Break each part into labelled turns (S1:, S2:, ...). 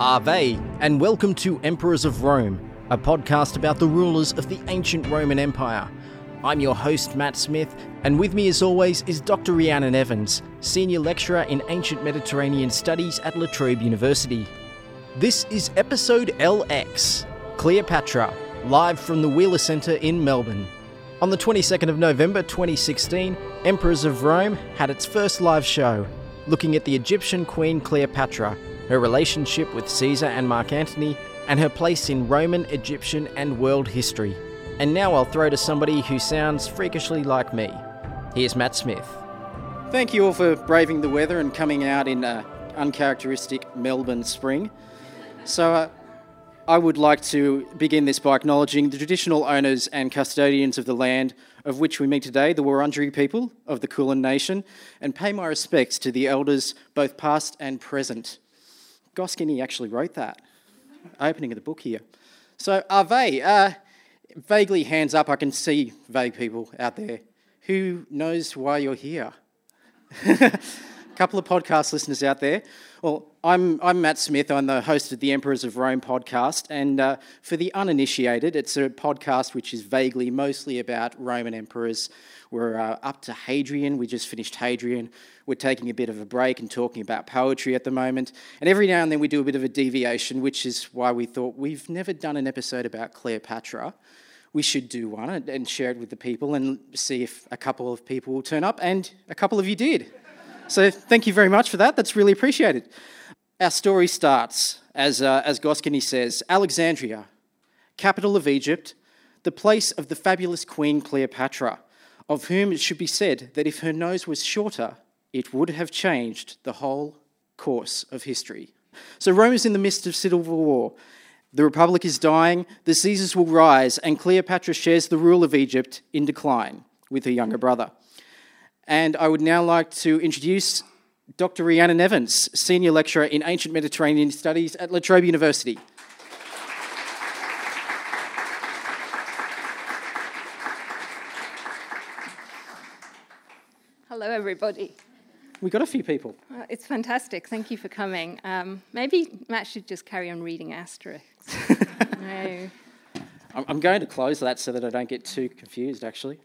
S1: Ave, and welcome to Emperors of Rome, a podcast about the rulers of the ancient Roman Empire. I'm your host, Matt Smith, and with me, as always, is Dr. Rhiannon Evans, Senior Lecturer in Ancient Mediterranean Studies at La Trobe University. This is episode LX Cleopatra, live from the Wheeler Centre in Melbourne. On the 22nd of November 2016, Emperors of Rome had its first live show, looking at the Egyptian Queen Cleopatra, her relationship with Caesar and Mark Antony, and her place in Roman, Egyptian, and world history. And now I'll throw to somebody who sounds freakishly like me. Here's Matt Smith. Thank you all for braving the weather and coming out in uh, uncharacteristic Melbourne spring. So, uh, I would like to begin this by acknowledging the traditional owners and custodians of the land of which we meet today, the Wurundjeri people of the Kulin Nation, and pay my respects to the elders, both past and present. Goscinny actually wrote that, opening of the book here. So, Ave, uh, vaguely hands up, I can see vague people out there. Who knows why you're here? A couple of podcast listeners out there. Well, I'm, I'm Matt Smith. I'm the host of the Emperors of Rome podcast. And uh, for the uninitiated, it's a podcast which is vaguely mostly about Roman emperors. We're uh, up to Hadrian. We just finished Hadrian. We're taking a bit of a break and talking about poetry at the moment. And every now and then we do a bit of a deviation, which is why we thought we've never done an episode about Cleopatra. We should do one and share it with the people and see if a couple of people will turn up. And a couple of you did. So thank you very much for that. That's really appreciated. Our story starts, as, uh, as Goscinny says, Alexandria, capital of Egypt, the place of the fabulous Queen Cleopatra, of whom it should be said that if her nose was shorter, it would have changed the whole course of history. So Rome is in the midst of civil war. The Republic is dying, the Caesars will rise, and Cleopatra shares the rule of Egypt in decline with her younger brother. And I would now like to introduce Dr. Rhiannon Evans, Senior Lecturer in Ancient Mediterranean Studies at La Trobe University.
S2: Hello, everybody.
S1: We got a few people.
S2: Uh, it's fantastic. Thank you for coming. Um, maybe Matt should just carry on reading Asterix. no.
S1: I'm going to close that so that I don't get too confused, actually.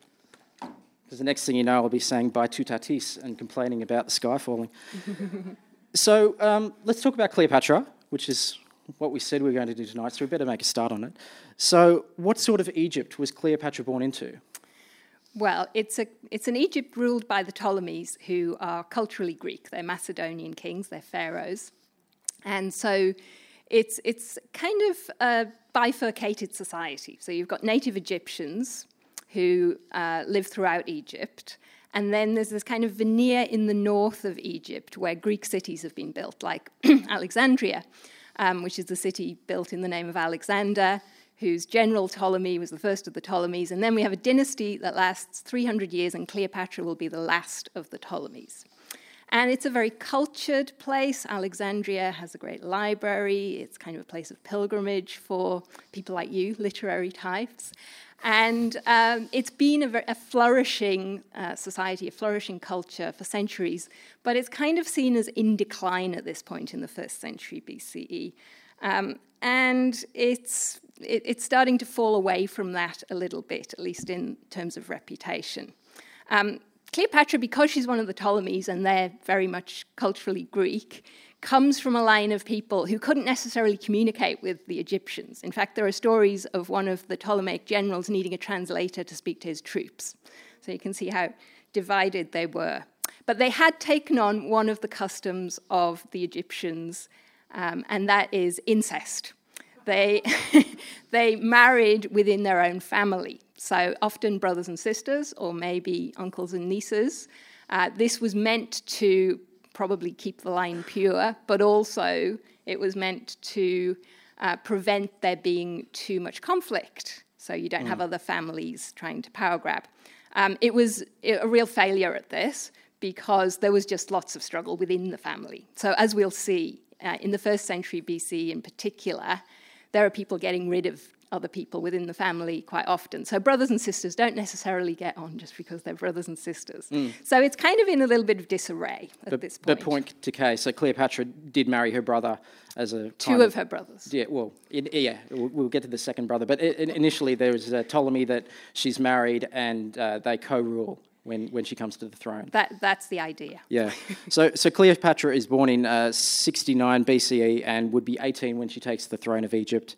S1: Because the next thing you know, I'll be saying by Toutatis and complaining about the sky falling. so um, let's talk about Cleopatra, which is what we said we were going to do tonight, so we better make a start on it. So, what sort of Egypt was Cleopatra born into?
S2: Well, it's, a, it's an Egypt ruled by the Ptolemies, who are culturally Greek. They're Macedonian kings, they're pharaohs. And so it's, it's kind of a bifurcated society. So you've got native Egyptians who uh, live throughout Egypt. And then there's this kind of veneer in the north of Egypt where Greek cities have been built, like Alexandria, um, which is the city built in the name of Alexander whose general Ptolemy was the first of the Ptolemies. And then we have a dynasty that lasts 300 years, and Cleopatra will be the last of the Ptolemies. And it's a very cultured place. Alexandria has a great library. It's kind of a place of pilgrimage for people like you, literary types. And um, it's been a, a flourishing uh, society, a flourishing culture for centuries, but it's kind of seen as in decline at this point in the first century BCE. Um, and it's it, it's starting to fall away from that a little bit, at least in terms of reputation. Um, Cleopatra, because she's one of the Ptolemies and they're very much culturally Greek, comes from a line of people who couldn't necessarily communicate with the Egyptians. In fact, there are stories of one of the Ptolemaic generals needing a translator to speak to his troops. So you can see how divided they were. But they had taken on one of the customs of the Egyptians, um, and that is incest they, they married within their own family. So often brothers and sisters, or maybe uncles and nieces. Uh, this was meant to probably keep the line pure, but also it was meant to uh, prevent there being too much conflict. So you don't mm. have other families trying to power grab. Um, it was a real failure at this because there was just lots of struggle within the family. So, as we'll see, uh, in the first century BC in particular, there are people getting rid of other people within the family quite often. So brothers and sisters don't necessarily get on just because they're brothers and sisters. Mm. So it's kind of in a little bit of disarray at
S1: but,
S2: this point.
S1: But point decay. So Cleopatra did marry her brother as a
S2: two of, of, her brothers.
S1: Yeah, well, it, yeah, we'll, we'll, get to the second brother. But it, initially there was Ptolemy that she's married and uh, they co-rule when, when she comes to the throne.
S2: That, that's the idea.
S1: Yeah. So, so Cleopatra is born in uh, 69 BCE and would be 18 when she takes the throne of Egypt.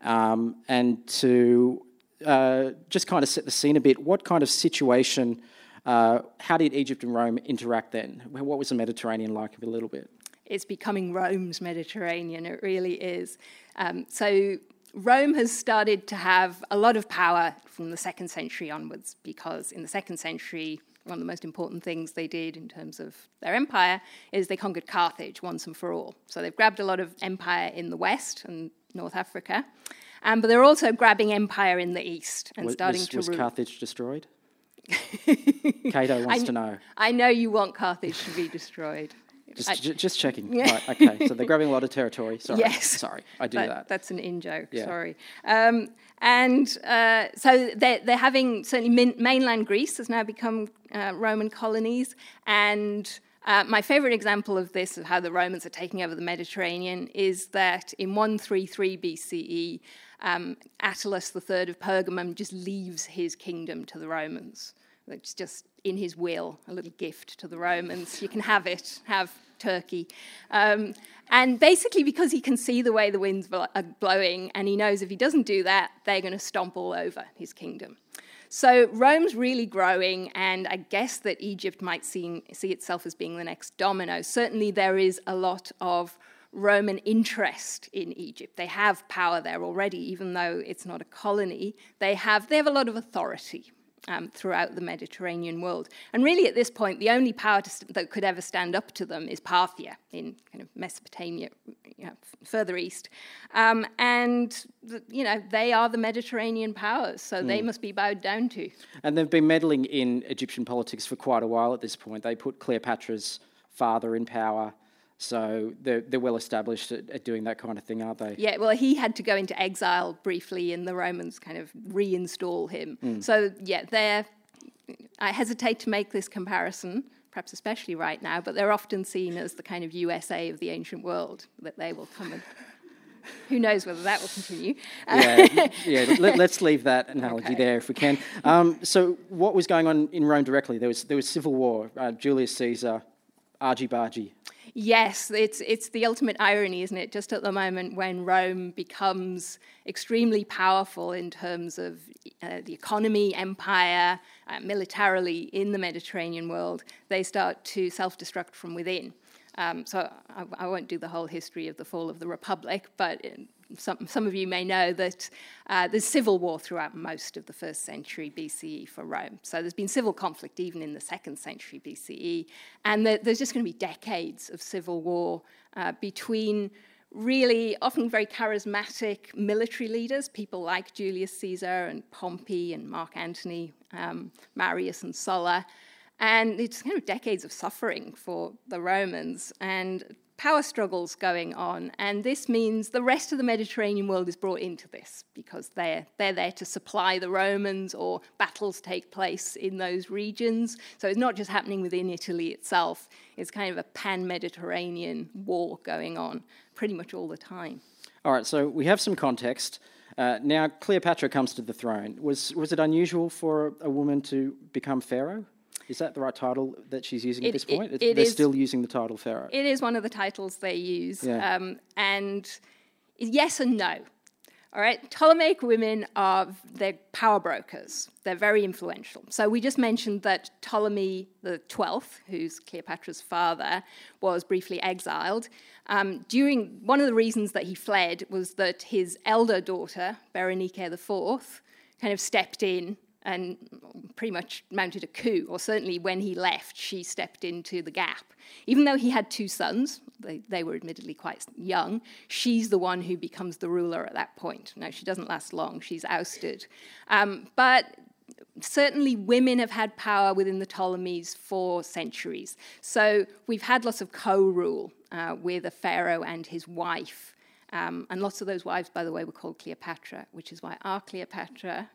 S1: Um, and to uh, just kind of set the scene a bit, what kind of situation, uh, how did Egypt and Rome interact then? What was the Mediterranean like a little bit?
S2: It's becoming Rome's Mediterranean, it really is. Um, so Rome has started to have a lot of power from the second century onwards because in the second century, one of the most important things they did in terms of their empire is they conquered Carthage once and for all. So they've grabbed a lot of empire in the west and North Africa, um, but they're also grabbing empire in the east and
S1: was,
S2: starting
S1: was,
S2: to
S1: was. Carthage destroyed? Cato wants
S2: I,
S1: to know.
S2: I know you want Carthage to be destroyed.
S1: Just, I, just checking. Yeah. Right, okay, so they're grabbing a lot of territory. Sorry.
S2: Yes.
S1: Sorry, I do that. that.
S2: That's an in joke. Yeah. Sorry. Um, and uh, so they're, they're having certainly min- mainland Greece has now become uh, Roman colonies, and uh, my favorite example of this, of how the Romans are taking over the Mediterranean, is that in 133 BCE, um, Attalus III of Pergamum just leaves his kingdom to the Romans. It's just in his will, a little gift to the Romans. You can have it, have Turkey. Um, and basically, because he can see the way the winds are blowing, and he knows if he doesn't do that, they're going to stomp all over his kingdom. So Rome's really growing, and I guess that Egypt might see, see itself as being the next domino. Certainly, there is a lot of Roman interest in Egypt. They have power there already, even though it's not a colony. They have, they have a lot of authority um, throughout the Mediterranean world. And really, at this point, the only power st- that could ever stand up to them is Parthia in kind of Mesopotamia, you know, further east. Um, and, the, you know, they are the Mediterranean powers, so mm. they hmm. must be bowed down to.
S1: And they've been meddling in Egyptian politics for quite a while at this point. They put Cleopatra's father in power. So they're, they're well established at, at, doing that kind of thing, aren't they?
S2: Yeah, well, he had to go into exile briefly, and the Romans kind of reinstall him. Mm. So, yeah, they're. I hesitate to make this comparison, perhaps especially right now, but they're often seen as the kind of USA of the ancient world, that they will come and. Who knows whether that will continue?
S1: yeah, yeah. Let, us leave that analogy okay. there if we can. Um, so, what was going on in Rome directly? There was there was civil war. Uh, Julius Caesar, argy bargy.
S2: Yes, it's, it's the ultimate irony, isn't it? Just at the moment when Rome becomes extremely powerful in terms of uh, the economy, empire, uh, militarily in the Mediterranean world, they start to self destruct from within. Um, so I, I, won't do the whole history of the fall of the Republic, but some, some of you may know that uh, there's civil war throughout most of the first century BCE for Rome. So there's been civil conflict even in the second century BCE. And there, there's just going to be decades of civil war uh, between really often very charismatic military leaders, people like Julius Caesar and Pompey and Mark Antony, um, Marius and Sulla. And it's kind of decades of suffering for the Romans. And power struggles going on, and this means the rest of the Mediterranean world is brought into this because they're, they're there to supply the Romans or battles take place in those regions. So it's not just happening within Italy itself, it's kind of a pan Mediterranean war going on pretty much all the time.
S1: All right, so we have some context. Uh, now, Cleopatra comes to the throne. Was, was it unusual for a woman to become pharaoh? Is that the right title that she's using it, at this point?
S2: It, it
S1: They're
S2: is,
S1: still using the title Pharaoh.
S2: It is one of the titles they use. Yeah. Um, and yes and no. All right, Ptolemaic women are they're power brokers. They're very influential. So we just mentioned that Ptolemy the Twelfth, who's Cleopatra's father, was briefly exiled. Um, during one of the reasons that he fled was that his elder daughter Berenike the Fourth kind of stepped in and pretty much mounted a coup, or certainly when he left, she stepped into the gap. Even though he had two sons, they, they were admittedly quite young, she's the one who becomes the ruler at that point. Now, she doesn't last long, she's ousted. Um, but certainly women have had power within the Ptolemies for centuries. So we've had lots of co rule uh, with a pharaoh and his wife Um, and lots of those wives, by the way, were called Cleopatra, which is why our Cleopatra,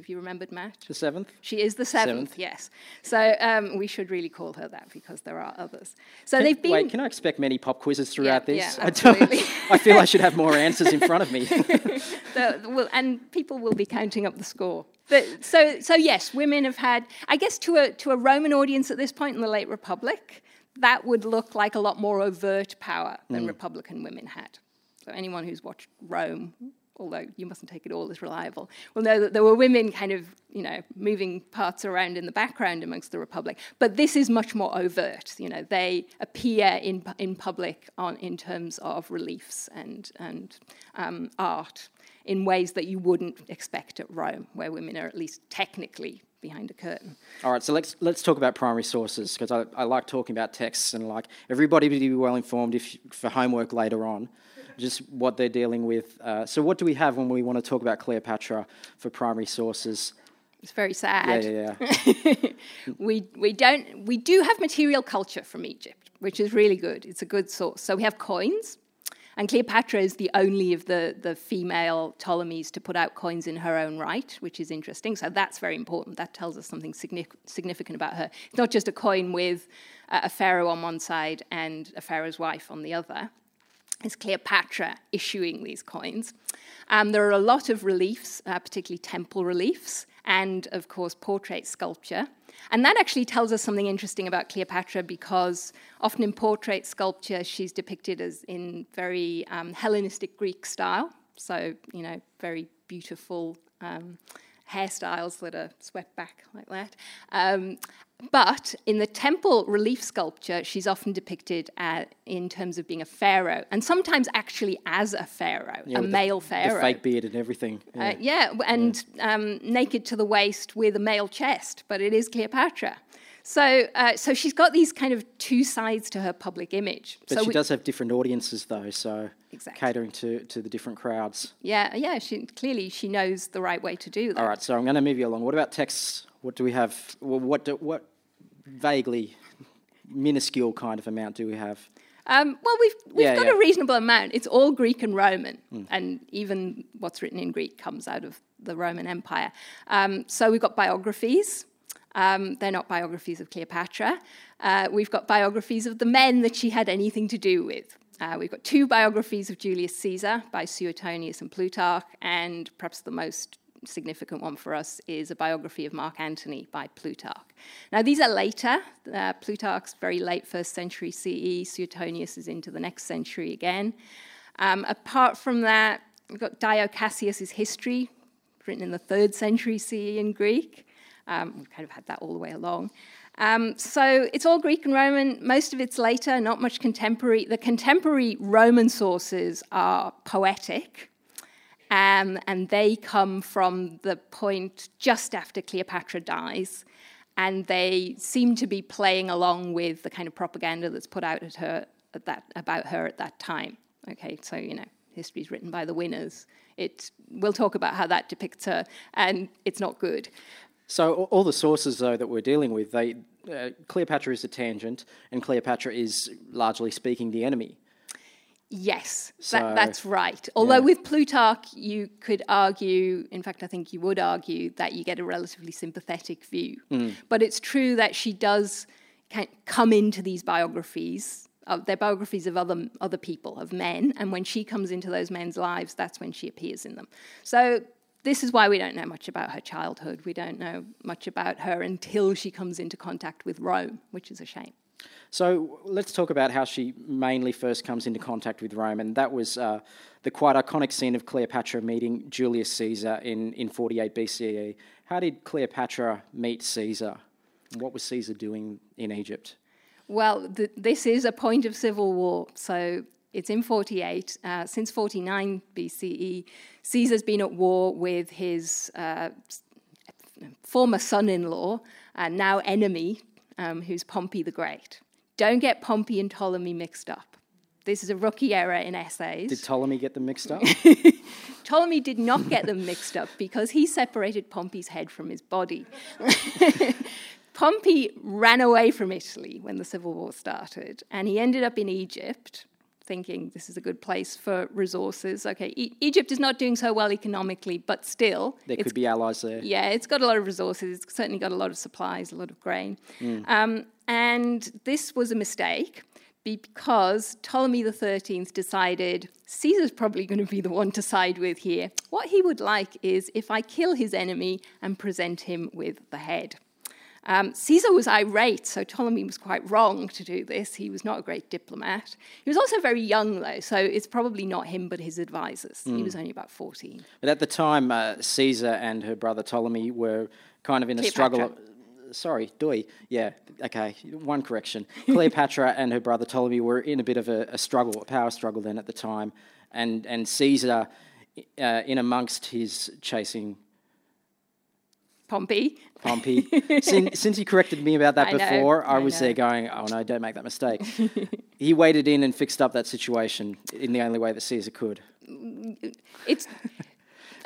S2: if you remembered, Matt?
S1: The seventh?
S2: She is the seventh,
S1: Seventh.
S2: yes. So um, we should really call her that because there are others. So
S1: Can-
S2: they've been.
S1: Wait, can I expect many pop quizzes throughout
S2: Yeah,
S1: this?
S2: yeah,
S1: I,
S2: absolutely.
S1: I feel I should have more answers in front of me.
S2: the, will, and people will be counting up the score. But, so, so yes, women have had, I guess, to a to a Roman audience at this point in the late Republic, that would look like a lot more overt power than Republican women had. So anyone who's watched Rome, although you mustn't take it all as reliable, will know that there were women kind of, you know, moving parts around in the background amongst the Republic. But this is much more overt. You know, they appear in in public on in terms of reliefs and and um, art in ways that you wouldn't expect at Rome, where women are at least technically behind a curtain.
S1: All right, so let's let's talk about primary sources because I, I like talking about texts and like everybody to be well informed if for homework later on, just what they're dealing with. Uh, so what do we have when we want to talk about Cleopatra for primary sources?
S2: It's very sad.
S1: yeah, yeah.
S2: we, we don't we do have material culture from Egypt, which is really good. It's a good source. So we have coins, and Cleopatra is the only of the, the female Ptolemies to put out coins in her own right, which is interesting. So that's very important. That tells us something signific- significant about her. It's not just a coin with a pharaoh on one side and a pharaoh's wife on the other. It's Cleopatra issuing these coins. Um, there are a lot of reliefs, uh, particularly temple reliefs, and of course, portrait sculpture. And that actually tells us something interesting about Cleopatra because often in portrait sculpture, she's depicted as in very um, Hellenistic Greek style. So, you know, very beautiful um, hairstyles that are swept back like that. Um, but in the temple relief sculpture, she's often depicted uh, in terms of being a pharaoh, and sometimes actually as a pharaoh,
S1: Yeah,
S2: a
S1: the-
S2: male
S1: The
S2: pharaoh.
S1: fake beard and everything. Yeah.
S2: Uh, yeah, and Um, naked to the waist with a male chest, but it is Cleopatra. So, uh, so she's got these kind of two sides to her public image.
S1: but
S2: so
S1: she
S2: we-
S1: does have different audiences though, so
S2: Exactly.
S1: catering to, to the different crowds.
S2: yeah, yeah. She clearly she knows the right way to do that.
S1: All right, so I'm going to move you along. What about texts? What do we have? What do, what vaguely minuscule kind of amount do we have?
S2: Um, well, we've we've
S1: Yeah,
S2: got
S1: yeah.
S2: a reasonable amount. It's all Greek and Roman, and even what's written in Greek comes out of the Roman Empire. Um, so we've got biographies. Um, they're not biographies of Cleopatra. Uh, we've got biographies of the men that she had anything to do with. Uh, we've got two biographies of Julius Caesar by Suetonius and Plutarch, and perhaps the most significant one for us is a biography of Mark Antony by Plutarch. Now, these are later. Uh, Plutarch's very late first century CE, Suetonius is into the next century again. Um, apart from that, we've got Dio Cassius's history, written in the third century CE in Greek. Um, we've kind of had that all the way along. Um, so it's all Greek and Roman. Most of it's later, not much contemporary. The contemporary Roman sources are poetic, um, and they come from the point just after Cleopatra dies, and they seem to be playing along with the kind of propaganda that's put out at her at that about her at that time. Okay, so you know, history's written by the winners. It we'll talk about how that depicts her, and it's not good.
S1: So all the sources though that we're dealing with, they uh, Cleopatra is a tangent, and Cleopatra is largely speaking the enemy.
S2: Yes,
S1: So-
S2: that, that's right. Although
S1: yeah.
S2: with Plutarch, you could argue, in fact, I think you would argue that you get a relatively sympathetic view.
S1: Mm.
S2: But it's true that she does come into these biographies. Uh, they're biographies of other other people, of men, and when she comes into those men's lives, that's when she appears in them. So this is why we don't know much about her childhood. We don't know much about her until she comes into contact with Rome, which is a shame.
S1: So let's talk about how she mainly first comes into contact with Rome, and that was uh, the quite iconic scene of Cleopatra meeting Julius Caesar in, in 48 BCE. How did Cleopatra meet Caesar? What was Caesar doing in Egypt?
S2: Well, th- this is a point of civil war. So it's in 48. Uh, since 49 BCE, Caesar's been at war with his uh, former son in law, and now enemy, um, who's Pompey the Great. Don't get Pompey and Ptolemy mixed up. This is a rookie error in essays.
S1: Did Ptolemy get them mixed up?
S2: Ptolemy did not get them mixed up because he separated Pompey's head from his body. Pompey ran away from Italy when the civil war started, and he ended up in Egypt thinking this is a good place for resources. Okay, e- Egypt is not doing so well economically, but still,
S1: there could be allies there.
S2: Yeah, it's got a lot of resources. It's certainly got a lot of supplies, a lot of grain, mm. um, and this was a mistake because Ptolemy XIII decided Caesar's probably going to be the one to side with here. What he would like is if I kill his enemy and present him with the head. Um, Caesar was irate, so Ptolemy was quite wrong to do this. He was not a great diplomat. He was also very young, though, so it's probably not him but his advisors. Mm. He hmm. was only about 14.
S1: But at the time, uh, Caesar and her brother Ptolemy were kind of in a struggle. Sorry, Doi. Yeah, okay, one correction. Cleopatra and her brother Ptolemy were in a bit of a, a struggle, a power struggle then at the time. And, and Caesar, uh, in amongst his chasing
S2: Pompey.
S1: Pompey. since, since he corrected me about that I before, know, I, I was know. there going, oh no, don't make that mistake. he waded in and fixed up that situation in the only way that Caesar could.
S2: It's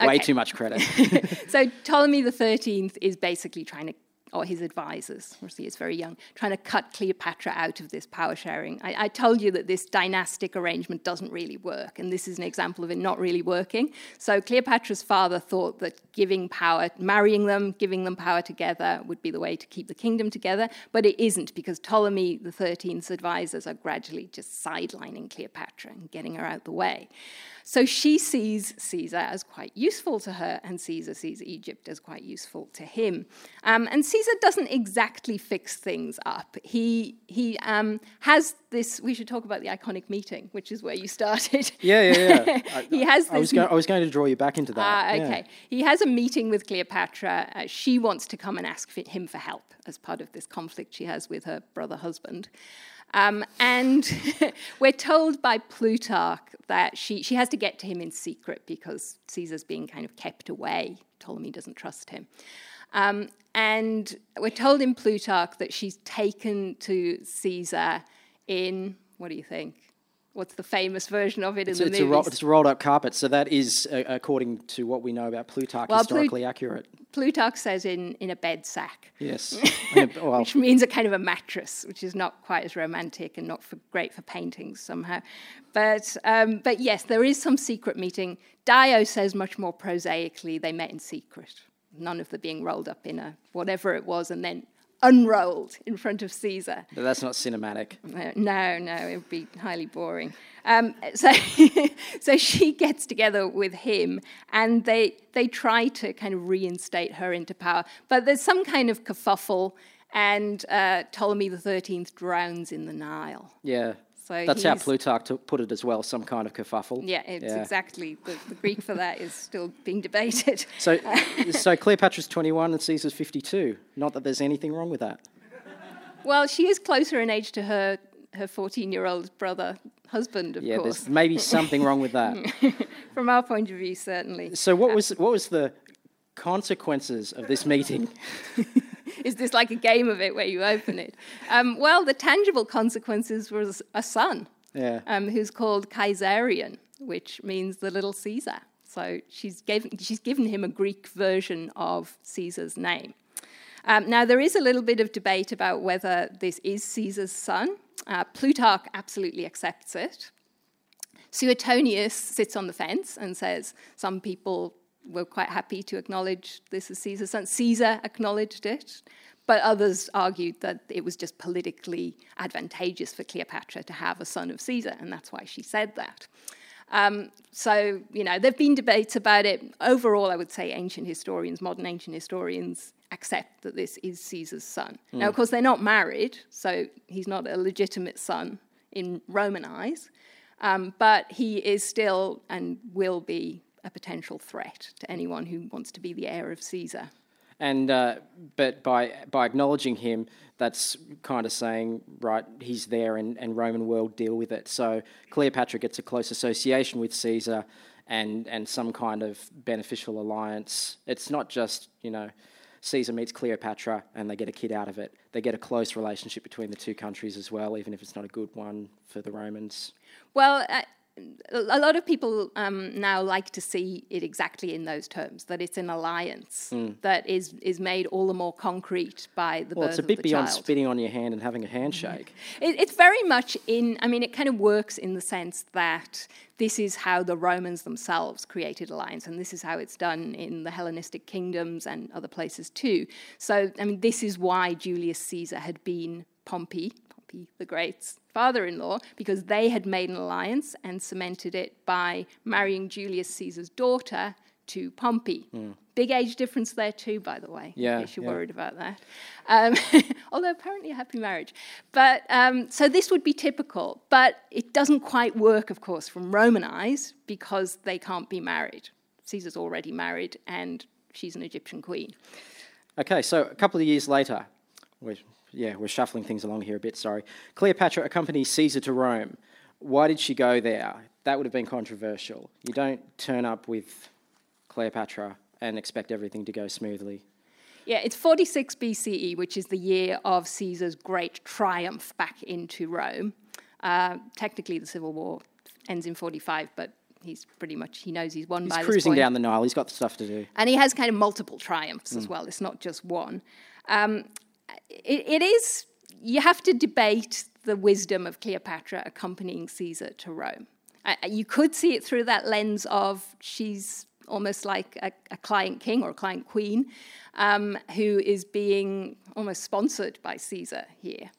S1: way too much credit.
S2: so Ptolemy the Thirteenth is basically trying to or his advisors, he is very young, trying to cut Cleopatra out of this power sharing. I, I, told you that this dynastic arrangement doesn't really work, and this is an example of it not really working. So Cleopatra's father thought that giving power, marrying them, giving them power together would be the way to keep the kingdom together, but it isn't because Ptolemy the 13th's advisors are gradually just sidelining Cleopatra and getting her out the way. So she sees Caesar as quite useful to her, and Caesar sees Egypt as quite useful to him. Um, and Caesar doesn't exactly fix things up. He, he um, has this, we should talk about the iconic meeting, which is where you started.
S1: Yeah, yeah, yeah.
S2: I, he has
S1: this, I, was going, I was going to draw you back into that.
S2: Uh, okay. Yeah. He has a meeting with Cleopatra. Uh, she wants to come and ask him for help as part of this conflict she has with her brother husband. Um, and we're told by Plutarch that she, she has to get to him in secret because Caesar's being kind of kept away. Ptolemy doesn't trust him. Um, and we're told in Plutarch that she's taken to Caesar in, what do you think? What's the famous version of it
S1: it's,
S2: in the
S1: it's
S2: movies?
S1: A, it's a rolled up carpet, so that is, uh, according to what we know about Plutarch, well, historically Plut- accurate.
S2: Plutarch says in, in a bed sack.
S1: Yes.
S2: well. which means a kind of a mattress, which is not quite as romantic and not for, great for paintings somehow. But, um, but yes, there is some secret meeting. Dio says much more prosaically they met in secret, none of the being rolled up in a whatever it was and then unrolled in front of Caesar.
S1: But that's not cinematic.
S2: Uh, no, no, it would be highly boring. Um, so, so she gets together with him, and they they try to kind of reinstate her into power. But there's some kind of kerfuffle, and uh, Ptolemy the Thirteenth drowns in the Nile.
S1: Yeah. So That's how Plutarch put it as well, some kind of kerfuffle.
S2: Yeah, it's yeah. exactly. The, the, Greek for that is still being debated.
S1: So, so Cleopatra's 21 and Caesar's 52. Not that there's anything wrong with that.
S2: Well, she is closer in age to her her 14 year old brother husband, of
S1: yeah,
S2: course.
S1: there's maybe something wrong with that.
S2: From our point of view, certainly.
S1: So, what was, what was the consequences of this meeting?
S2: Is this like a game of it where you open it? Um, well, the tangible consequences was a son
S1: yeah.
S2: um, who's called Caesarion, which means the little Caesar. So she's, gave, she's given him a Greek version of Caesar's name. Um, now, there is a little bit of debate about whether this is Caesar's son. Uh, Plutarch absolutely accepts it. Suetonius sits on the fence and says some people were quite happy to acknowledge this as Caesar's son. Caesar acknowledged it, but others argued that it was just politically advantageous for Cleopatra to have a son of Caesar, and that's why she said that. Um, so, you know, there have been debates about it. Overall, I would say ancient historians, modern ancient historians, accept that this is Caesar's son. Mm. Now, of course, they're not married, so he's not a legitimate son in Roman eyes, um, but he is still and will be a potential threat to anyone who wants to be the heir of Caesar.
S1: And uh, but by by acknowledging him, that's kind of saying right, he's there, and, and Roman world deal with it. So Cleopatra gets a close association with Caesar, and and some kind of beneficial alliance. It's not just you know. Caesar meets Cleopatra and they get a kid out of it. They get a close relationship between the two countries as well, even if it's not a good one for the Romans.
S2: Well, uh, a lot of people um, now like to see it exactly in those terms that it's an alliance mm. that is is made all the more concrete by the
S1: well, it's a bit beyond
S2: child.
S1: spitting on your hand and having a handshake.
S2: It, it's very much in. I mean, it kind of works in the sense that this is how the Romans themselves created alliance, and this is how it's done in the Hellenistic kingdoms and other places too. So, I mean, this is why Julius Caesar had been Pompey Pompey the Great's father in law because they had made an alliance and cemented it by marrying Julius Caesar's daughter to Pompey. Mm. Big age difference there, too, by the way,
S1: yeah,
S2: in case you're
S1: yeah.
S2: worried about that. Um, although apparently a happy marriage. But um, so this would be typical, but it doesn't quite work, of course, from Roman eyes because they can't be married. Caesar's already married and she's an Egyptian queen.
S1: Okay, so a couple of years later, yeah, we're shuffling things along here a bit, sorry. Cleopatra accompanies Caesar to Rome. Why did she go there? That would have been controversial. You don't turn up with Cleopatra and expect everything to go smoothly.
S2: Yeah, it's 46 BCE, which is the year of Caesar's great triumph back into Rome. Uh, technically, the civil war ends in 45, but he's pretty much he knows he's won
S1: he's
S2: by
S1: cruising down the Nile. He's got stuff to do,
S2: and he has kind of multiple triumphs mm. as well. It's not just one. Um, it, it is, you have to debate the wisdom of Cleopatra accompanying Caesar to Rome. Uh, you could see it through that lens of she's almost like a, a client king or a client queen um, who is being almost sponsored by Caesar here.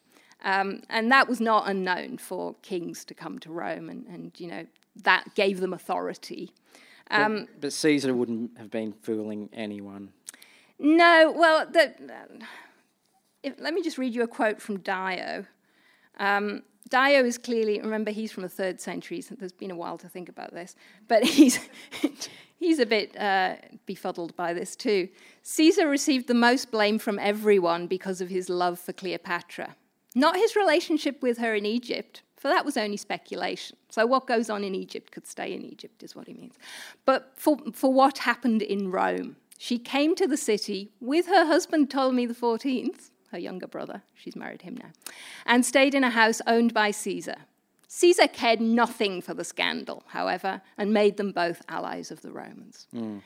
S2: Um, and that was not unknown for kings to come to Rome, and, and you know that gave them authority.
S1: Um, but, but, Caesar wouldn't have been fooling anyone.
S2: No, well, the, if, let me just read you a quote from Dio. Um, Dio is clearly, remember, he's from the third century, so there's been a while to think about this, but he's, he's a bit uh, befuddled by this too. Caesar received the most blame from everyone because of his love for Cleopatra, not his relationship with her in Egypt, for that was only speculation. So, what goes on in Egypt could stay in Egypt, is what he means. But for, for what happened in Rome, she came to the city with her husband Ptolemy XIV her younger brother, she's married him now, and stayed in a house owned by Caesar. Caesar cared nothing for the scandal, however, and made them both allies of the Romans. Mm.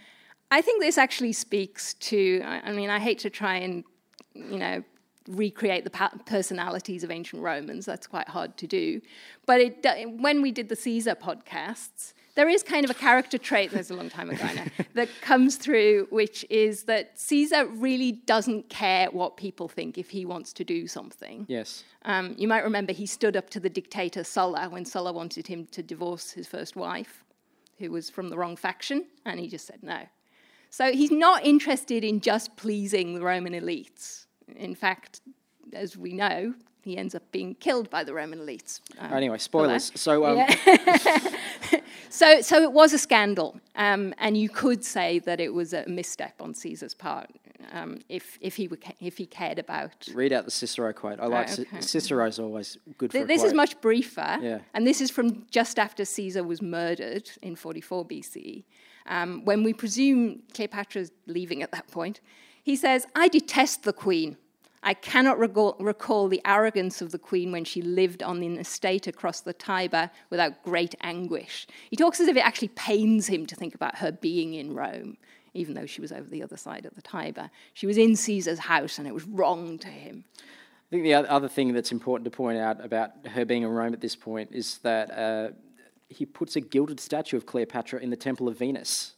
S2: I think this actually speaks to, I mean, I hate to try and, you know, recreate the personalities of ancient Romans. That's quite hard to do. But it, when we did the Caesar podcasts, there is kind of a character trait, there's a long time ago now, that comes through, which is that Caesar really doesn't care what people think if he wants to do something.
S1: Yes.
S2: Um, you might remember he stood up to the dictator Sulla when Sulla wanted him to divorce his first wife, who was from the wrong faction, and he just said no. So he's not interested in just pleasing the Roman elites. In fact, as we know, he ends up being killed by the Roman elites.
S1: Um, anyway, spoilers. So, um...
S2: yeah. so, so it was a scandal, um, and you could say that it was a misstep on Caesar's part um, if if he if he cared about.
S1: Read out the Cicero quote. I like oh, okay. Cicero's always good. Th-
S2: this is much briefer,
S1: yeah.
S2: and this is from just after Caesar was murdered in 44 BC. Um, when we presume Cleopatra's leaving at that point, he says, "I detest the queen." I cannot recall, recall the arrogance of the queen when she lived on an estate across the Tiber without great anguish. He talks as if it actually pains him to think about her being in Rome, even though she was over the other side of the Tiber. She was in Caesar's house, and it was wrong to him.
S1: I think the other thing that's important to point out about her being in Rome at this point is that uh, he puts a gilded statue of Cleopatra in the Temple of Venus.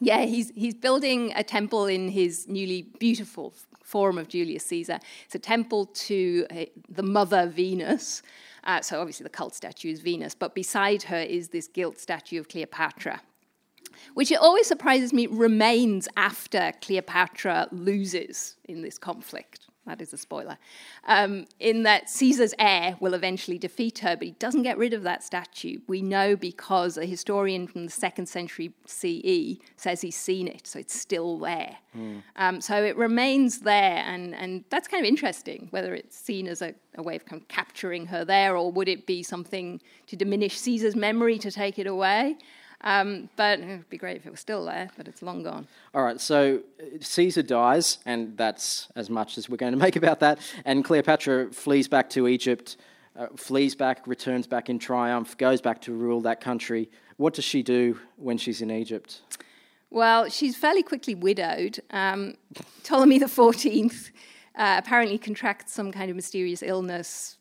S2: Yeah, he's, he's building a temple in his newly beautiful Forum of Julius Caesar. It's a temple to uh, the mother Venus. Uh, so obviously the cult statue is Venus, but beside her is this gilt statue of Cleopatra, which it always surprises me remains after Cleopatra loses in this conflict that is a spoiler, um, in that Caesar's heir will eventually defeat her, but he doesn't get rid of that statue. We know because a historian from the second century CE says he's seen it, so it's still there. Mm. Um, so it remains there, and, and that's kind of interesting, whether it's seen as a, a way of kind of capturing her there, or would it be something to diminish Caesar's memory to take it away? Um, but it would be great if it was still there, but it's long gone.
S1: All right, so Caesar dies, and that's as much as we're going to make about that. And Cleopatra flees back to Egypt. uh, flees back, returns back in triumph, goes back to rule that country. What does she do when she's in Egypt?
S2: Well, she's fairly quickly widowed. Um, Ptolemy XIV uh, apparently contracts some kind of mysterious illness,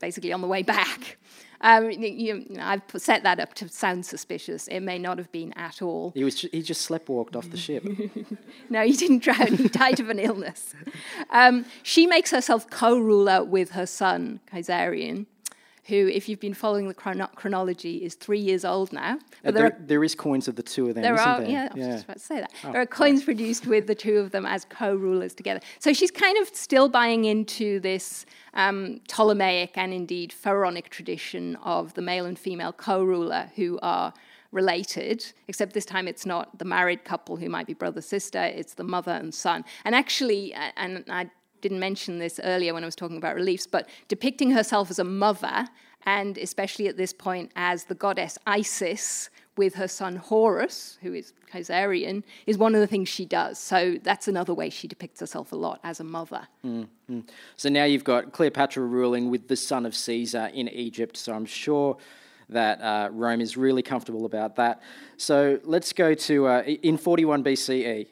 S2: basically on the way back. Um, you, I've set that up to sound suspicious. It may not have been at all.
S1: He was he just sleptwalked off the ship.
S2: no, he didn't drown. He died of an illness. Um, she makes herself co-ruler with her son Caesarion, who, if you've been following the chrono- chronology, is three years old now.
S1: But there, there, are, there is coins of the two of them,
S2: there
S1: are,
S2: there? Yeah, I was just about to say that. Oh, there are coins produced with the two of them as co-rulers together. So she's kind of still buying into this um, Ptolemaic and indeed pharaonic tradition of the male and female co-ruler who are related, except this time it's not the married couple who might be brother sister, it's the mother and son. And actually, and I didn't mention this earlier when I was talking about reliefs, but depicting herself as a mother, and especially at this point as the goddess Isis with her son Horus, who is Caesarion, is one of the things she does. So that's another way she depicts herself a lot as a mother.
S1: Mm-hmm. So now you've got Cleopatra ruling with the son of Caesar in Egypt. So I'm sure that uh, Rome is really comfortable about that. So let's go to uh, in 41 BCE.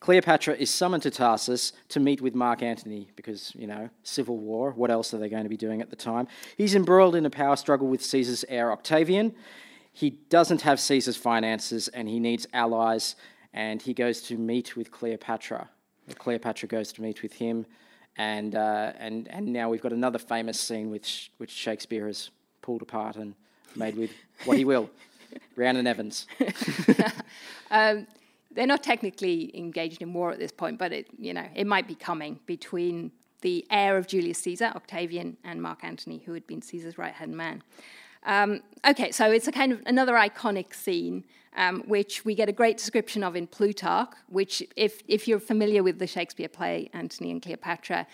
S1: Cleopatra is summoned to Tarsus to meet with Mark Antony because, you know, civil war. What else are they going to be doing at the time? He's embroiled in a power struggle with Caesar's heir Octavian. He doesn't have Caesar's finances and he needs allies, and he goes to meet with Cleopatra. Cleopatra goes to meet with him, and, uh, and, and now we've got another famous scene which, which Shakespeare has pulled apart and made with what he will. Rhiannon Evans.
S2: um, they're not technically engaged in war at this point, but it, you know, it might be coming between the heir of Julius Caesar, Octavian, and Mark Antony, who had been Caesar's right hand man. Um, okay, so it's a kind of another iconic scene, um, which we get a great description of in Plutarch, which, if, if you're familiar with the Shakespeare play Antony and Cleopatra,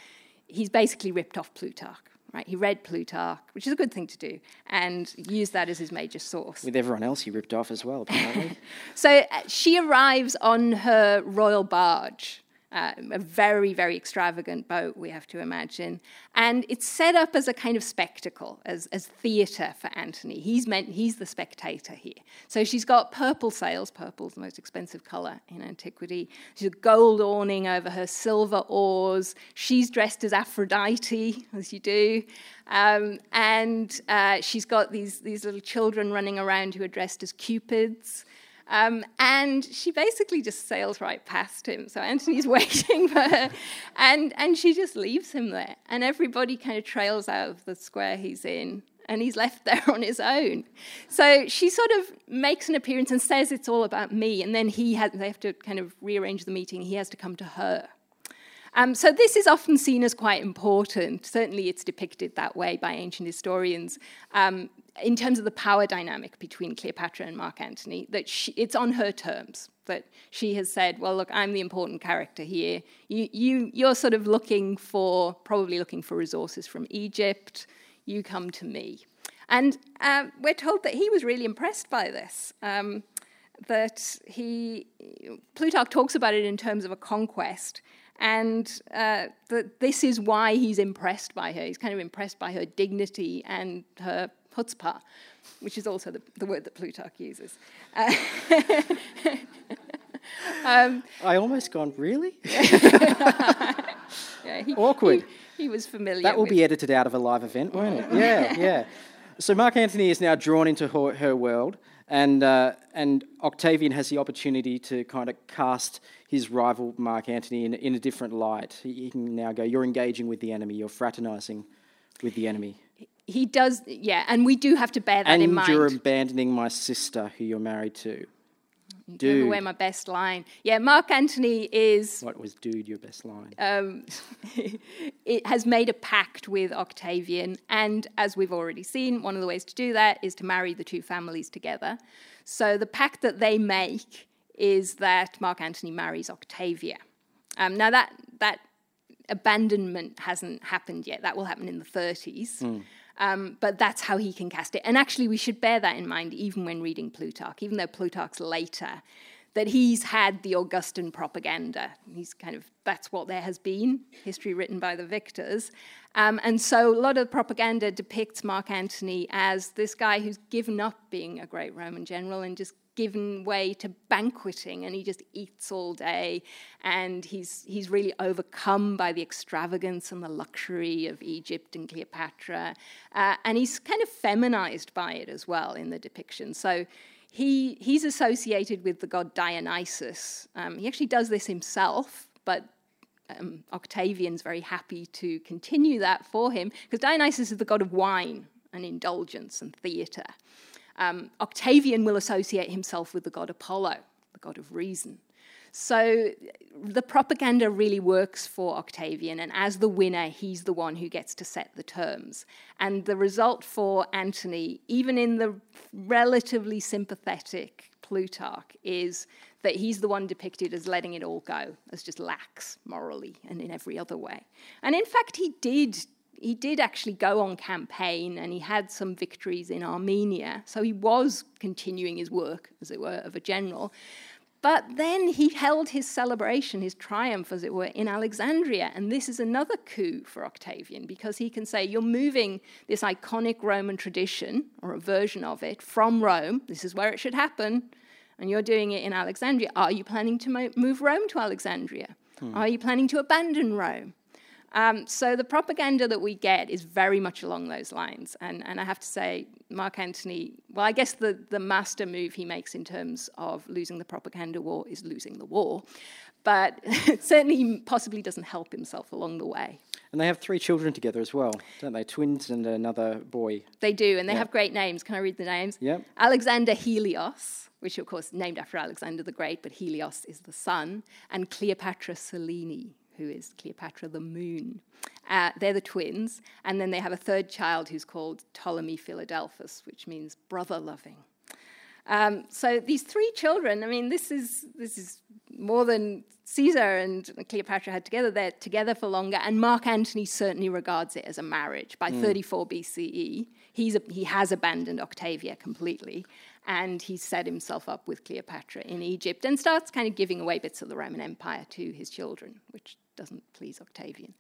S2: he's basically ripped off Plutarch. Right, he read Plutarch, which is a good thing to do, and used that as his major source.
S1: With everyone else, he ripped off as well, apparently.
S2: so uh, she arrives on her royal barge, uh, a very, very extravagant boat, we have to imagine. And it's set up as a kind of spectacle, as, as theatre for Antony. He's, meant, he's the spectator here. So she's got purple sails, purple's the most expensive colour in antiquity. She's a gold awning over her silver oars. She's dressed as Aphrodite, as you do. Um, and uh, she's got these, these little children running around who are dressed as cupids. Um, and she basically just sails right past him. So Antony's waiting for her, and, and she just leaves him there. And everybody kind of trails out of the square he's in, and he's left there on his own. So she sort of makes an appearance and says it's all about me, and then he has, they have to kind of rearrange the meeting. He has to come to her. Um, so this is often seen as quite important. Certainly, it's depicted that way by ancient historians. Um, in terms of the power dynamic between Cleopatra and Mark Antony, that she, it's on her terms. That she has said, "Well, look, I'm the important character here. You, you, you're sort of looking for, probably looking for resources from Egypt. You come to me." And uh, we're told that he was really impressed by this. Um, that he, Plutarch talks about it in terms of a conquest, and uh, that this is why he's impressed by her. He's kind of impressed by her dignity and her chutzpah, which is also the, the word that Plutarch uses. Uh,
S1: um, I almost gone, really?
S2: yeah, he,
S1: Awkward.
S2: He, he, was familiar.
S1: That will be edited out of a live event, won't it? Yeah, yeah. So Mark Antony is now drawn into her, her world, and, uh, and Octavian has the opportunity to kind of cast his rival Mark Antony in, in a different light. He, he can now go, You're engaging with the enemy, you're fraternizing with the enemy
S2: he does, yeah, and we do have to bear that
S1: and
S2: in mind.
S1: And you're abandoning my sister who you're married to.
S2: Dude. away my best line. Yeah, Mark Antony is.
S1: What was dude your best line?
S2: Um, it has made a pact with Octavian, and as we've already seen, one of the ways to do that is to marry the two families together. So the pact that they make is that Mark Antony marries Octavia. Um, now that that abandonment hasn't happened yet. That will happen in the 30s. Mm. Um, but that's how he can cast it. And actually, we should bear that in mind even when reading Plutarch, even though Plutarch's later. that he's had the Augustan propaganda. He's kind of, that's what there has been, history written by the victors. Um, and so a lot of propaganda depicts Mark Antony as this guy who's given up being a great Roman general and just given way to banqueting and he just eats all day and he's he's really overcome by the extravagance and the luxury of Egypt and Cleopatra uh, and he's kind of feminized by it as well in the depiction. So he he's associated with the god Dionysus. Um, he actually does this himself but um, Octavian's very happy to continue that for him because Dionysus is the god of wine and indulgence and theatre um, Octavian will associate himself with the god Apollo, the god of reason. So the propaganda really works for Octavian, and as the winner, he's the one who gets to set the terms. And the result for Antony, even in the relatively sympathetic Plutarch, is that he's the one depicted as letting it all go, as just lax morally and in every other way. And in fact, he did he did actually go on campaign and he had some victories in Armenia. So he was continuing his work, as it were, of a general. But then he held his celebration, his triumph, as it were, in Alexandria. And this is another coup for Octavian because he can say, You're moving this iconic Roman tradition, or a version of it, from Rome. This is where it should happen. And you're doing it in Alexandria. Are you planning to move Rome to Alexandria? Hmm. Are you planning to abandon Rome? Um, so the propaganda that we get is very much along those lines. And, and I have to say, Mark Antony, well, I guess the, the master move he makes in terms of losing the propaganda war is losing the war. But certainly he possibly doesn't help himself along the way.
S1: And they have three children together as well, don't they? Twins and another boy.
S2: They do, and they yeah. have great names. Can I read the names?
S1: Yeah.
S2: Alexander Helios, which of course named after Alexander the Great, but Helios is the sun, and Cleopatra Selene, who is Cleopatra the Moon. Uh, they're the twins, and then they have a third child who's called Ptolemy Philadelphus, which means brother loving. Um, so these three children, I mean, this is this is more than Caesar and Cleopatra had together. They're together for longer, and Mark Antony certainly regards it as a marriage. By mm. 34 BCE, he's a, he has abandoned Octavia completely, and he set himself up with Cleopatra in Egypt and starts kind of giving away bits of the Roman Empire to his children, which doesn't please Octavian.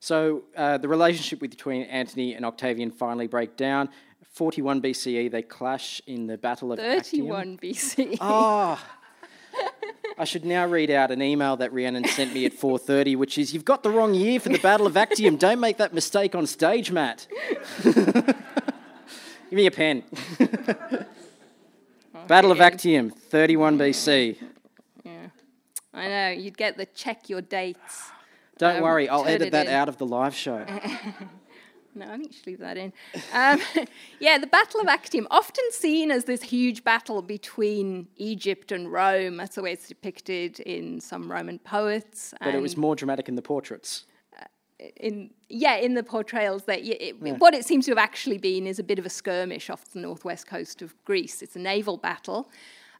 S1: So uh, the relationship between Antony and Octavian finally break down. 41 BCE, they clash in the Battle of
S2: 31
S1: Actium.
S2: BCE.
S1: Ah. Oh. I should now read out an email that Rhiannon sent me at 4:30, which is, "You've got the wrong year for the Battle of Actium. Don't make that mistake on stage, Matt." Give me a pen. Battle of Actium, 31 BC.
S2: Yeah, I know. You'd get the check your dates.
S1: Don't um, worry, I'll edit that in. out of the live show.
S2: no, I think you should leave that in. Um, yeah, the Battle of Actium, often seen as this huge battle between Egypt and Rome. That's the way it's depicted in some Roman poets.
S1: But it was more dramatic in the portraits
S2: in yeah in the portrayals that it, yeah. what it seems to have actually been is a bit of a skirmish off the northwest coast of Greece. It's a naval battle,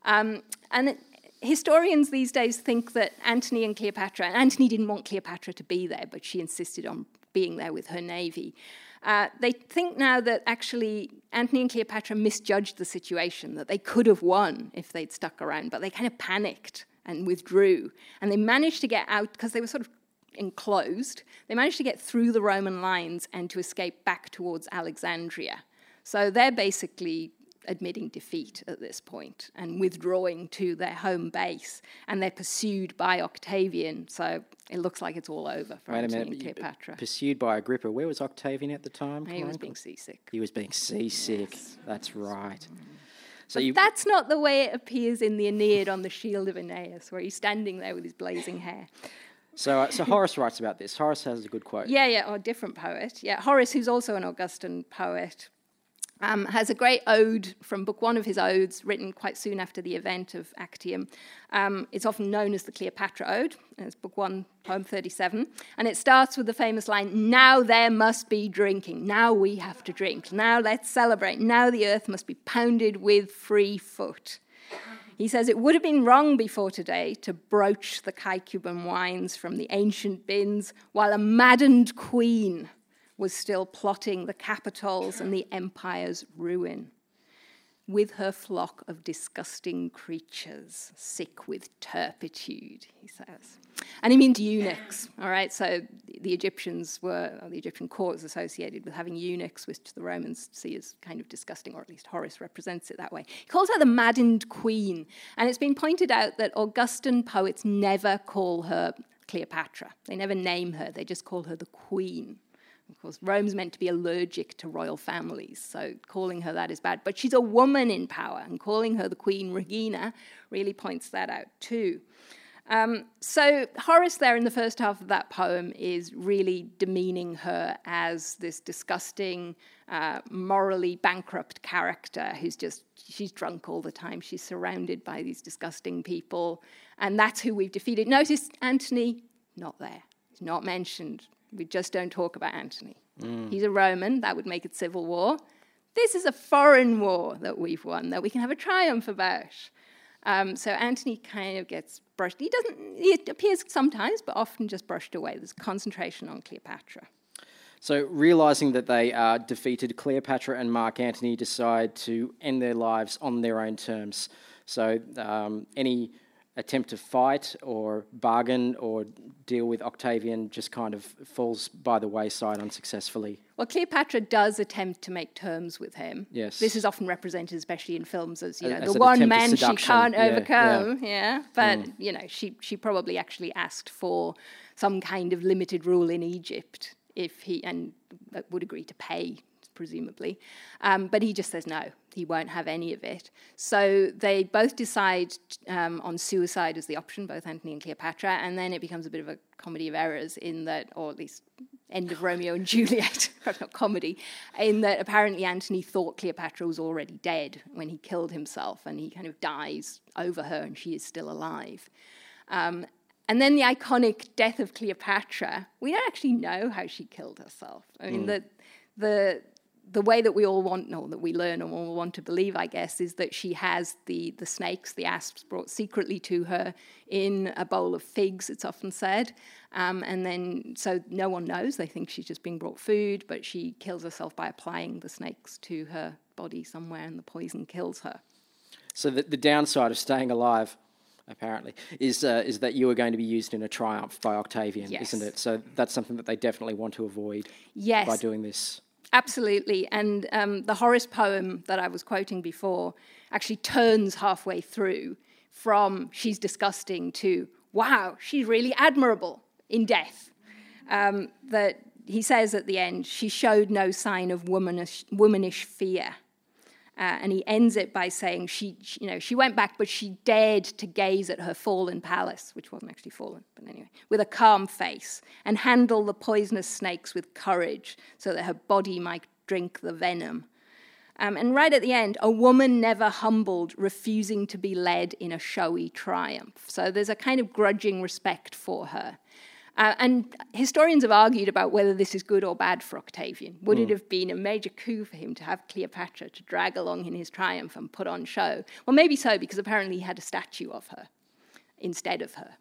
S2: um, and it, historians these days think that Antony and Cleopatra. And Antony didn't want Cleopatra to be there, but she insisted on being there with her navy. Uh, they think now that actually Antony and Cleopatra misjudged the situation, that they could have won if they'd stuck around, but they kind of panicked and withdrew. And they managed to get out because they were sort of enclosed, they managed to get through the Roman lines and to escape back towards Alexandria. So they're basically admitting defeat at this point and withdrawing to their home base, and they're pursued by Octavian. So it looks like it's all over for Wait Antony a minute, and Cleopatra.
S1: Pursued by Agrippa. Where was Octavian at the time?
S2: He was being seasick.
S1: He was being seasick. Yes. That's right. Mm-hmm.
S2: So you... that's not the way it appears in the Aeneid on the shield of Aeneas, where he's standing there with his blazing hair.
S1: So, uh, so Horace writes about this. Horace has a good quote.
S2: Yeah, yeah, or a different poet. Yeah, Horace, who's also an Augustan poet, um, has a great ode from book one of his odes, written quite soon after the event of Actium. Um, it's often known as the Cleopatra Ode. It's book one, poem 37. And it starts with the famous line Now there must be drinking. Now we have to drink. Now let's celebrate. Now the earth must be pounded with free foot. He says it would have been wrong before today to broach the Caecuban wines from the ancient bins while a maddened queen was still plotting the Capitols and the empire's ruin. With her flock of disgusting creatures, sick with turpitude, he says. And he means eunuchs, all right? So the Egyptians were, the Egyptian court was associated with having eunuchs, which the Romans see as kind of disgusting, or at least Horace represents it that way. He calls her the maddened queen. And it's been pointed out that Augustan poets never call her Cleopatra. They never name her, they just call her the queen. Of course, Rome's meant to be allergic to royal families, so calling her that is bad. But she's a woman in power, and calling her the Queen Regina really points that out too. Um, so Horace, there in the first half of that poem, is really demeaning her as this disgusting, uh, morally bankrupt character who's just she's drunk all the time. She's surrounded by these disgusting people, and that's who we've defeated. Notice Antony not there. He's not mentioned. We just don't talk about Antony. Mm. He's a Roman. That would make it civil war. This is a foreign war that we've won that we can have a triumph about. Um, so Antony kind of gets brushed. He doesn't. He appears sometimes, but often just brushed away. There's concentration on Cleopatra.
S1: So, realizing that they are defeated, Cleopatra and Mark Antony decide to end their lives on their own terms. So, um, any attempt to fight or bargain or deal with Octavian just kind of falls by the wayside unsuccessfully.
S2: Well, Cleopatra does attempt to make terms with him.
S1: Yes.
S2: This is often represented, especially in films, as you know, as the one man she can't yeah, overcome. Yeah. yeah. But mm. you know, she she probably actually asked for some kind of limited rule in Egypt if he and would agree to pay presumably. Um, but he just says no, he won't have any of it. So they both decide um, on suicide as the option, both Antony and Cleopatra, and then it becomes a bit of a comedy of errors in that, or at least end of Romeo and Juliet, perhaps not comedy, in that apparently Antony thought Cleopatra was already dead when he killed himself, and he kind of dies over her, and she is still alive. Um, and then the iconic death of Cleopatra, we don't actually know how she killed herself. I mean, mm. the, the, the way that we all want, or that we learn or all want to believe, I guess, is that she has the, the snakes, the asps, brought secretly to her in a bowl of figs, it's often said. Um, and then, so no one knows. They think she's just being brought food, but she kills herself by applying the snakes to her body somewhere, and the poison kills her.
S1: So, the, the downside of staying alive apparently, is uh, is that you are going to be used in a triumph by Octavian, yes. isn't it? So that's something that they definitely want to avoid
S2: yes.
S1: by doing this.
S2: Absolutely. And um, the Horace poem that I was quoting before actually turns halfway through from she's disgusting to wow, she's really admirable in death. Um, that he says at the end, she showed no sign of womanish, womanish fear. Uh, and he ends it by saying she, she, you know, she went back, but she dared to gaze at her fallen palace, which wasn't actually fallen, but anyway, with a calm face, and handle the poisonous snakes with courage, so that her body might drink the venom. Um, and right at the end, a woman never humbled, refusing to be led in a showy triumph. So there's a kind of grudging respect for her. Uh, and historians have argued about whether this is good or bad for Octavian. Would mm. it hmm. have been a major coup for him to have Cleopatra to drag along in his triumph and put on show? Well, maybe so, because apparently he had a statue of her instead of her.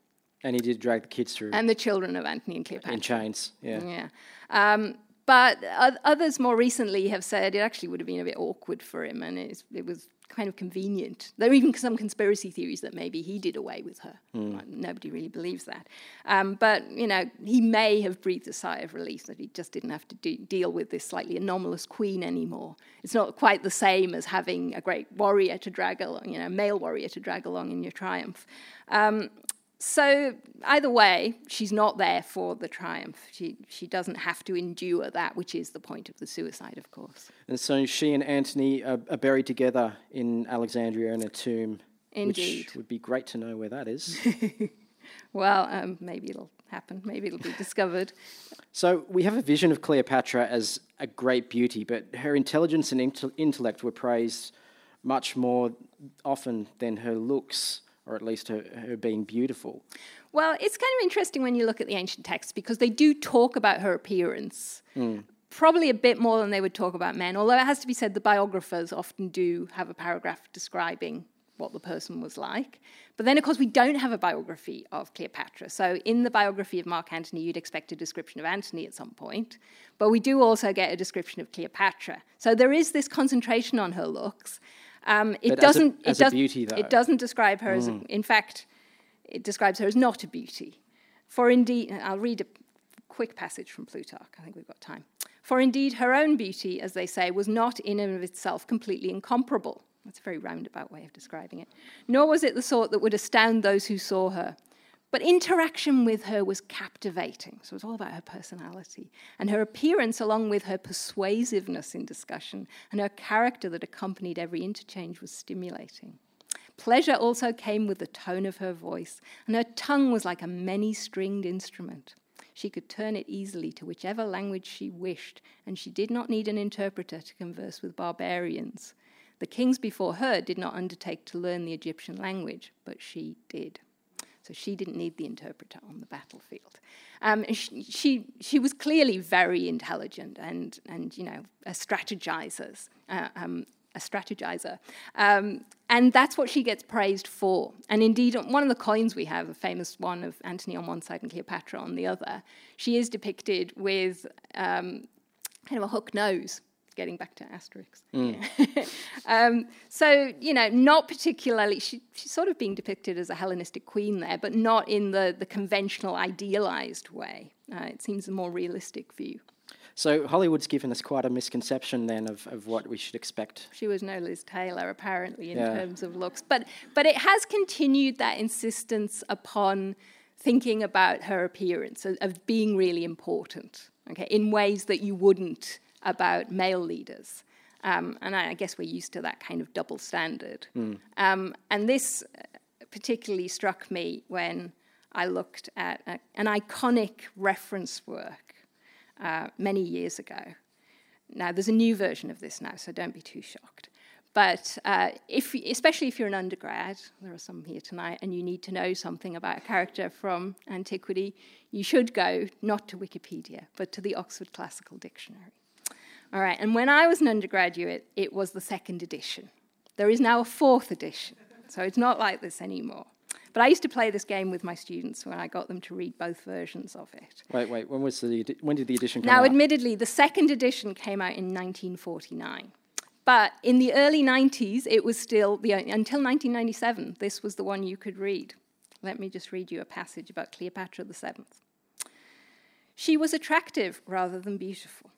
S1: And he did drag the kids through.
S2: And the children of Antony and Cleopatra.
S1: In chains, yeah.
S2: Yeah. Um, but others more recently have said it actually would have been a bit awkward for him and it was kind of convenient. There are even some conspiracy theories that maybe he did away with her. Mm. Nobody really believes that. Um, but, you know, he may have breathed a sigh of relief that he just didn't have to do, deal with this slightly anomalous queen anymore. It's not quite the same as having a great warrior to drag along, you know, male warrior to drag along in your triumph. Um, so either way, she's not there for the triumph. She she doesn't have to endure that, which is the point of the suicide, of course.
S1: And so she and Antony are, are buried together in Alexandria in a tomb.
S2: Indeed,
S1: which would be great to know where that is.
S2: well, um, maybe it'll happen. Maybe it'll be discovered.
S1: So we have a vision of Cleopatra as a great beauty, but her intelligence and intellect were praised much more often than her looks or at least her, her being beautiful.
S2: Well, it's kind of interesting when you look at the ancient texts because they do talk about her appearance. Mm. Probably a bit more than they would talk about men, although it has to be said the biographers often do have a paragraph describing what the person was like. But then, of course, we don't have a biography of Cleopatra. So, in the biography of Mark Antony, you'd expect a description of Antony at some point. But we do also get a description of Cleopatra. So, there is this concentration on her looks. Um, it
S1: But
S2: doesn't.
S1: as
S2: it
S1: a
S2: does,
S1: beauty, though. Mm.
S2: It doesn't describe her as. In fact, it describes her as not a beauty. For indeed, I'll read a quick passage from Plutarch. I think we've got time. For indeed, her own beauty, as they say, was not in and of itself completely incomparable. That's a very roundabout way of describing it. Nor was it the sort that would astound those who saw her. But interaction with her was captivating. So it was all about her personality. And her appearance, along with her persuasiveness in discussion and her character that accompanied every interchange, was stimulating. Pleasure also came with the tone of her voice, and her tongue was like a many stringed instrument. She could turn it easily to whichever language she wished, and she did not need an interpreter to converse with barbarians. The kings before her did not undertake to learn the Egyptian language, but she did. So she didn't need the interpreter on the battlefield. Um, she, she, she was clearly very intelligent and, and you know, a strategizer, uh, um, a strategizer. Um, and that's what she gets praised for. And indeed, one of the coins we have, a famous one of Antony on one side and Cleopatra on the other, she is depicted with um, kind of a hook nose, getting back to Asterix. um, so, you know, not particularly, she, she's sort of being depicted as a Hellenistic queen there, but not in the, the conventional idealized way. Uh, it seems a more realistic view.
S1: So Hollywood's given us quite a misconception then of, of what we should expect.
S2: She was no Liz Taylor, apparently, in
S1: Yeah.
S2: terms of looks. But, but it has continued that insistence upon thinking about her appearance, of, of being really important, okay, in ways that you wouldn't about male leaders. Um, and I, I guess we're used to that kind of double standard. Um, and this particularly struck me when I looked at a, an iconic reference work uh, many years ago. Now, there's a new version of this now, so don't be too shocked. But uh, if, especially if you're an undergrad, there are some here tonight, and you need to know something about a character from antiquity, you should go not to Wikipedia, but to the Oxford Classical Dictionary. All right, and when I was an undergraduate, it was the second edition. There is now a fourth edition, so it's not like this anymore. But I used to play this game with my students when I got them to read both versions of it.
S1: Wait, wait. When was the when did the edition come
S2: Now,
S1: out?
S2: Now, admittedly, the second edition came out in 1949. But in the early 90s, it was still, the, until 1997, this was the one you could read. Let me just read you a passage about Cleopatra VII. She was attractive rather than beautiful.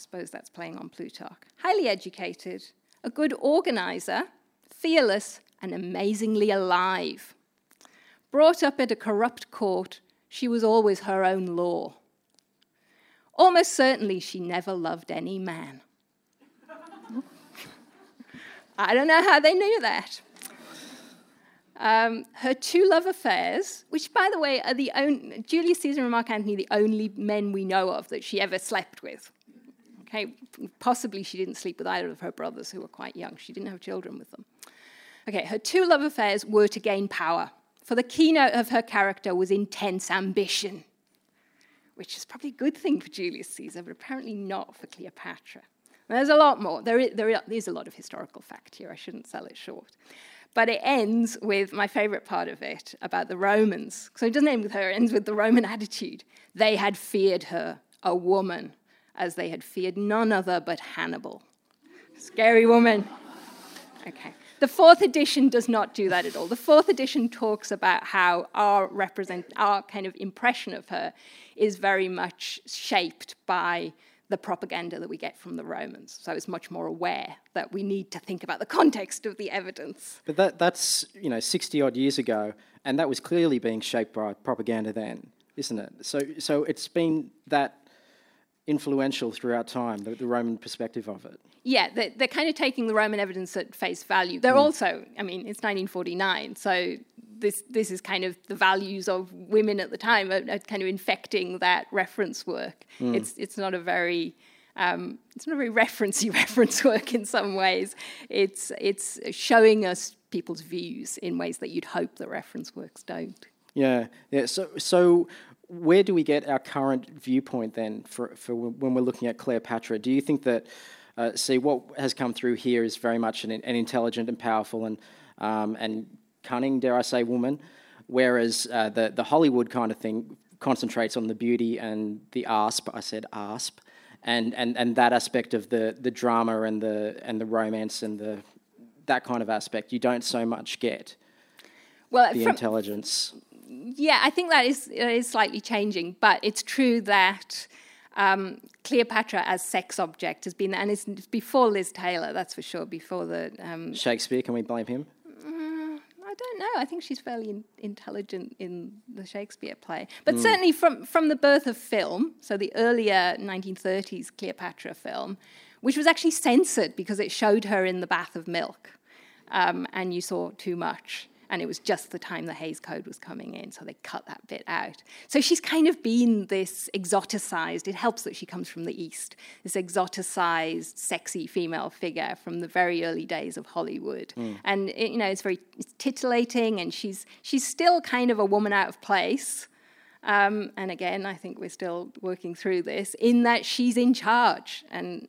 S2: I suppose that's playing on Plutarch. Highly educated, a good organizer, fearless, and amazingly alive. Brought up at a corrupt court, she was always her own law. Almost certainly, she never loved any man. I don't know how they knew that. Um, her two love affairs, which, by the way, are the only, Julius Caesar and Mark Antony, the only men we know of that she ever slept with. Okay, possibly she didn't sleep with either of her brothers who were quite young. She didn't have children with them. Okay, her two love affairs were to gain power, for the keynote of her character was intense ambition, which is probably a good thing for Julius Caesar, but apparently not for Cleopatra. And there's a lot more. There is, there is a lot of historical fact here. I shouldn't sell it short. But it ends with my favorite part of it about the Romans. So it doesn't end with her, it ends with the Roman attitude. They had feared her, a woman, as they had feared none other but Hannibal. Scary woman. Okay. The fourth edition does not do that at all. The fourth edition talks about how our represent our kind of impression of her is very much shaped by the propaganda that we get from the Romans. So it's much more aware that we need to think about the context of the evidence.
S1: But that, that's, you know, 60 odd years ago, and that was clearly being shaped by propaganda then, isn't it? So, so it's been that influential throughout time, the, the Roman perspective of it.
S2: Yeah, they're, they're kind of taking the Roman evidence at face value. They're also, I mean, it's 1949, so this this is kind of the values of women at the time are, are kind of infecting that reference work. It's it's not a very um, it's not a very referencey reference work in some ways. It's it's showing us people's views in ways that you'd hope that reference works don't.
S1: Yeah, yeah. So, so where do we get our current viewpoint then for, for when we're looking at Cleopatra? Do you think that, uh, see, what has come through here is very much an, an intelligent and powerful and um, and cunning, dare I say, woman, whereas uh, the the Hollywood kind of thing concentrates on the beauty and the asp. I said asp. And, and, and that aspect of the, the drama and the and the romance and the that kind of aspect. You don't so much get
S2: well,
S1: the
S2: from,
S1: intelligence.
S2: Yeah, I think that is, is slightly changing, but it's true that um, Cleopatra as sex object has been, and it's before Liz Taylor, that's for sure, before the. Um,
S1: Shakespeare, can we blame him?
S2: I don't know. I think she's fairly in, intelligent in the Shakespeare play. But mm. certainly from, from the birth of film, so the earlier 1930s Cleopatra film, which was actually censored because it showed her in the bath of milk, um, and you saw too much and it was just the time the Hays Code was coming in, so they cut that bit out. So she's kind of been this exoticized, it helps that she comes from the East, this exoticized, sexy female figure from the very early days of Hollywood. Mm. And, it, you know, it's very it's titillating, and she's, she's still kind of a woman out of place. Um, and again, I think we're still working through this in that she's in charge, and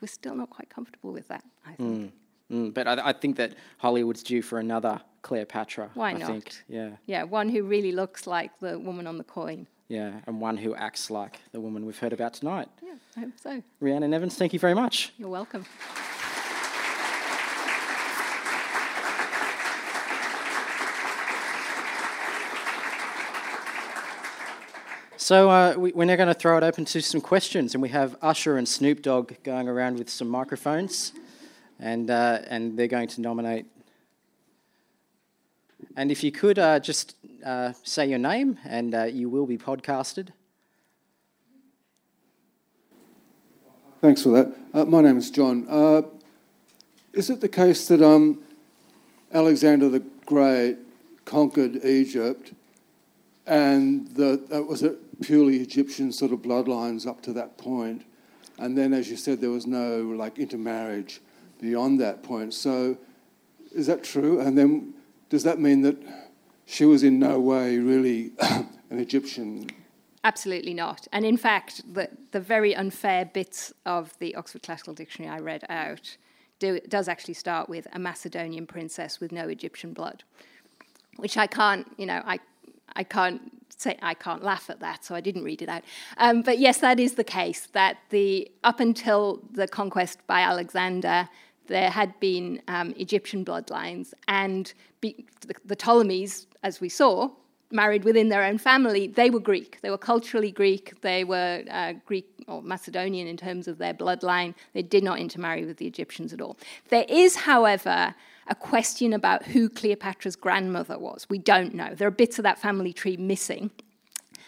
S2: we're still not quite comfortable with that, I think. Mm.
S1: Mm, but I, I, think that Hollywood's due for another Cleopatra.
S2: Why
S1: I
S2: not?
S1: Think. Yeah.
S2: Yeah, one who really looks like the woman on the coin.
S1: Yeah, and one who acts like the woman we've heard about tonight.
S2: Yeah, I hope so.
S1: Rhiannon Evans, thank you very much.
S2: You're welcome.
S1: So uh, we, are now going to throw it open to some questions, and we have Usher and Snoop Dogg going around with some microphones, and uh, and they're going to nominate and if you could uh, just uh, say your name, and uh, you will be podcasted.
S3: Thanks for that. Uh, my name is John. Uh, is it the case that um, Alexander the Great conquered Egypt, and that, that was it purely Egyptian sort of bloodlines up to that point, and then, as you said, there was no like intermarriage beyond that point. So, is that true? And then does that mean that she was in no way really an Egyptian?
S2: Absolutely not. And in fact, the, the very unfair bits of the Oxford Classical Dictionary I read out do, does actually start with a Macedonian princess with no Egyptian blood, which I can't, you know, I, I can't say I can't laugh at that, so I didn't read it out. Um, but yes, that is the case. That the up until the conquest by Alexander, there had been um, Egyptian bloodlines, and be, the, the, Ptolemies, as we saw, married within their own family. They were Greek. They were culturally Greek. They were uh, Greek or Macedonian in terms of their bloodline. They did not intermarry with the Egyptians at all. There is, however, a question about who Cleopatra's grandmother was. We don't know. There are bits of that family tree missing.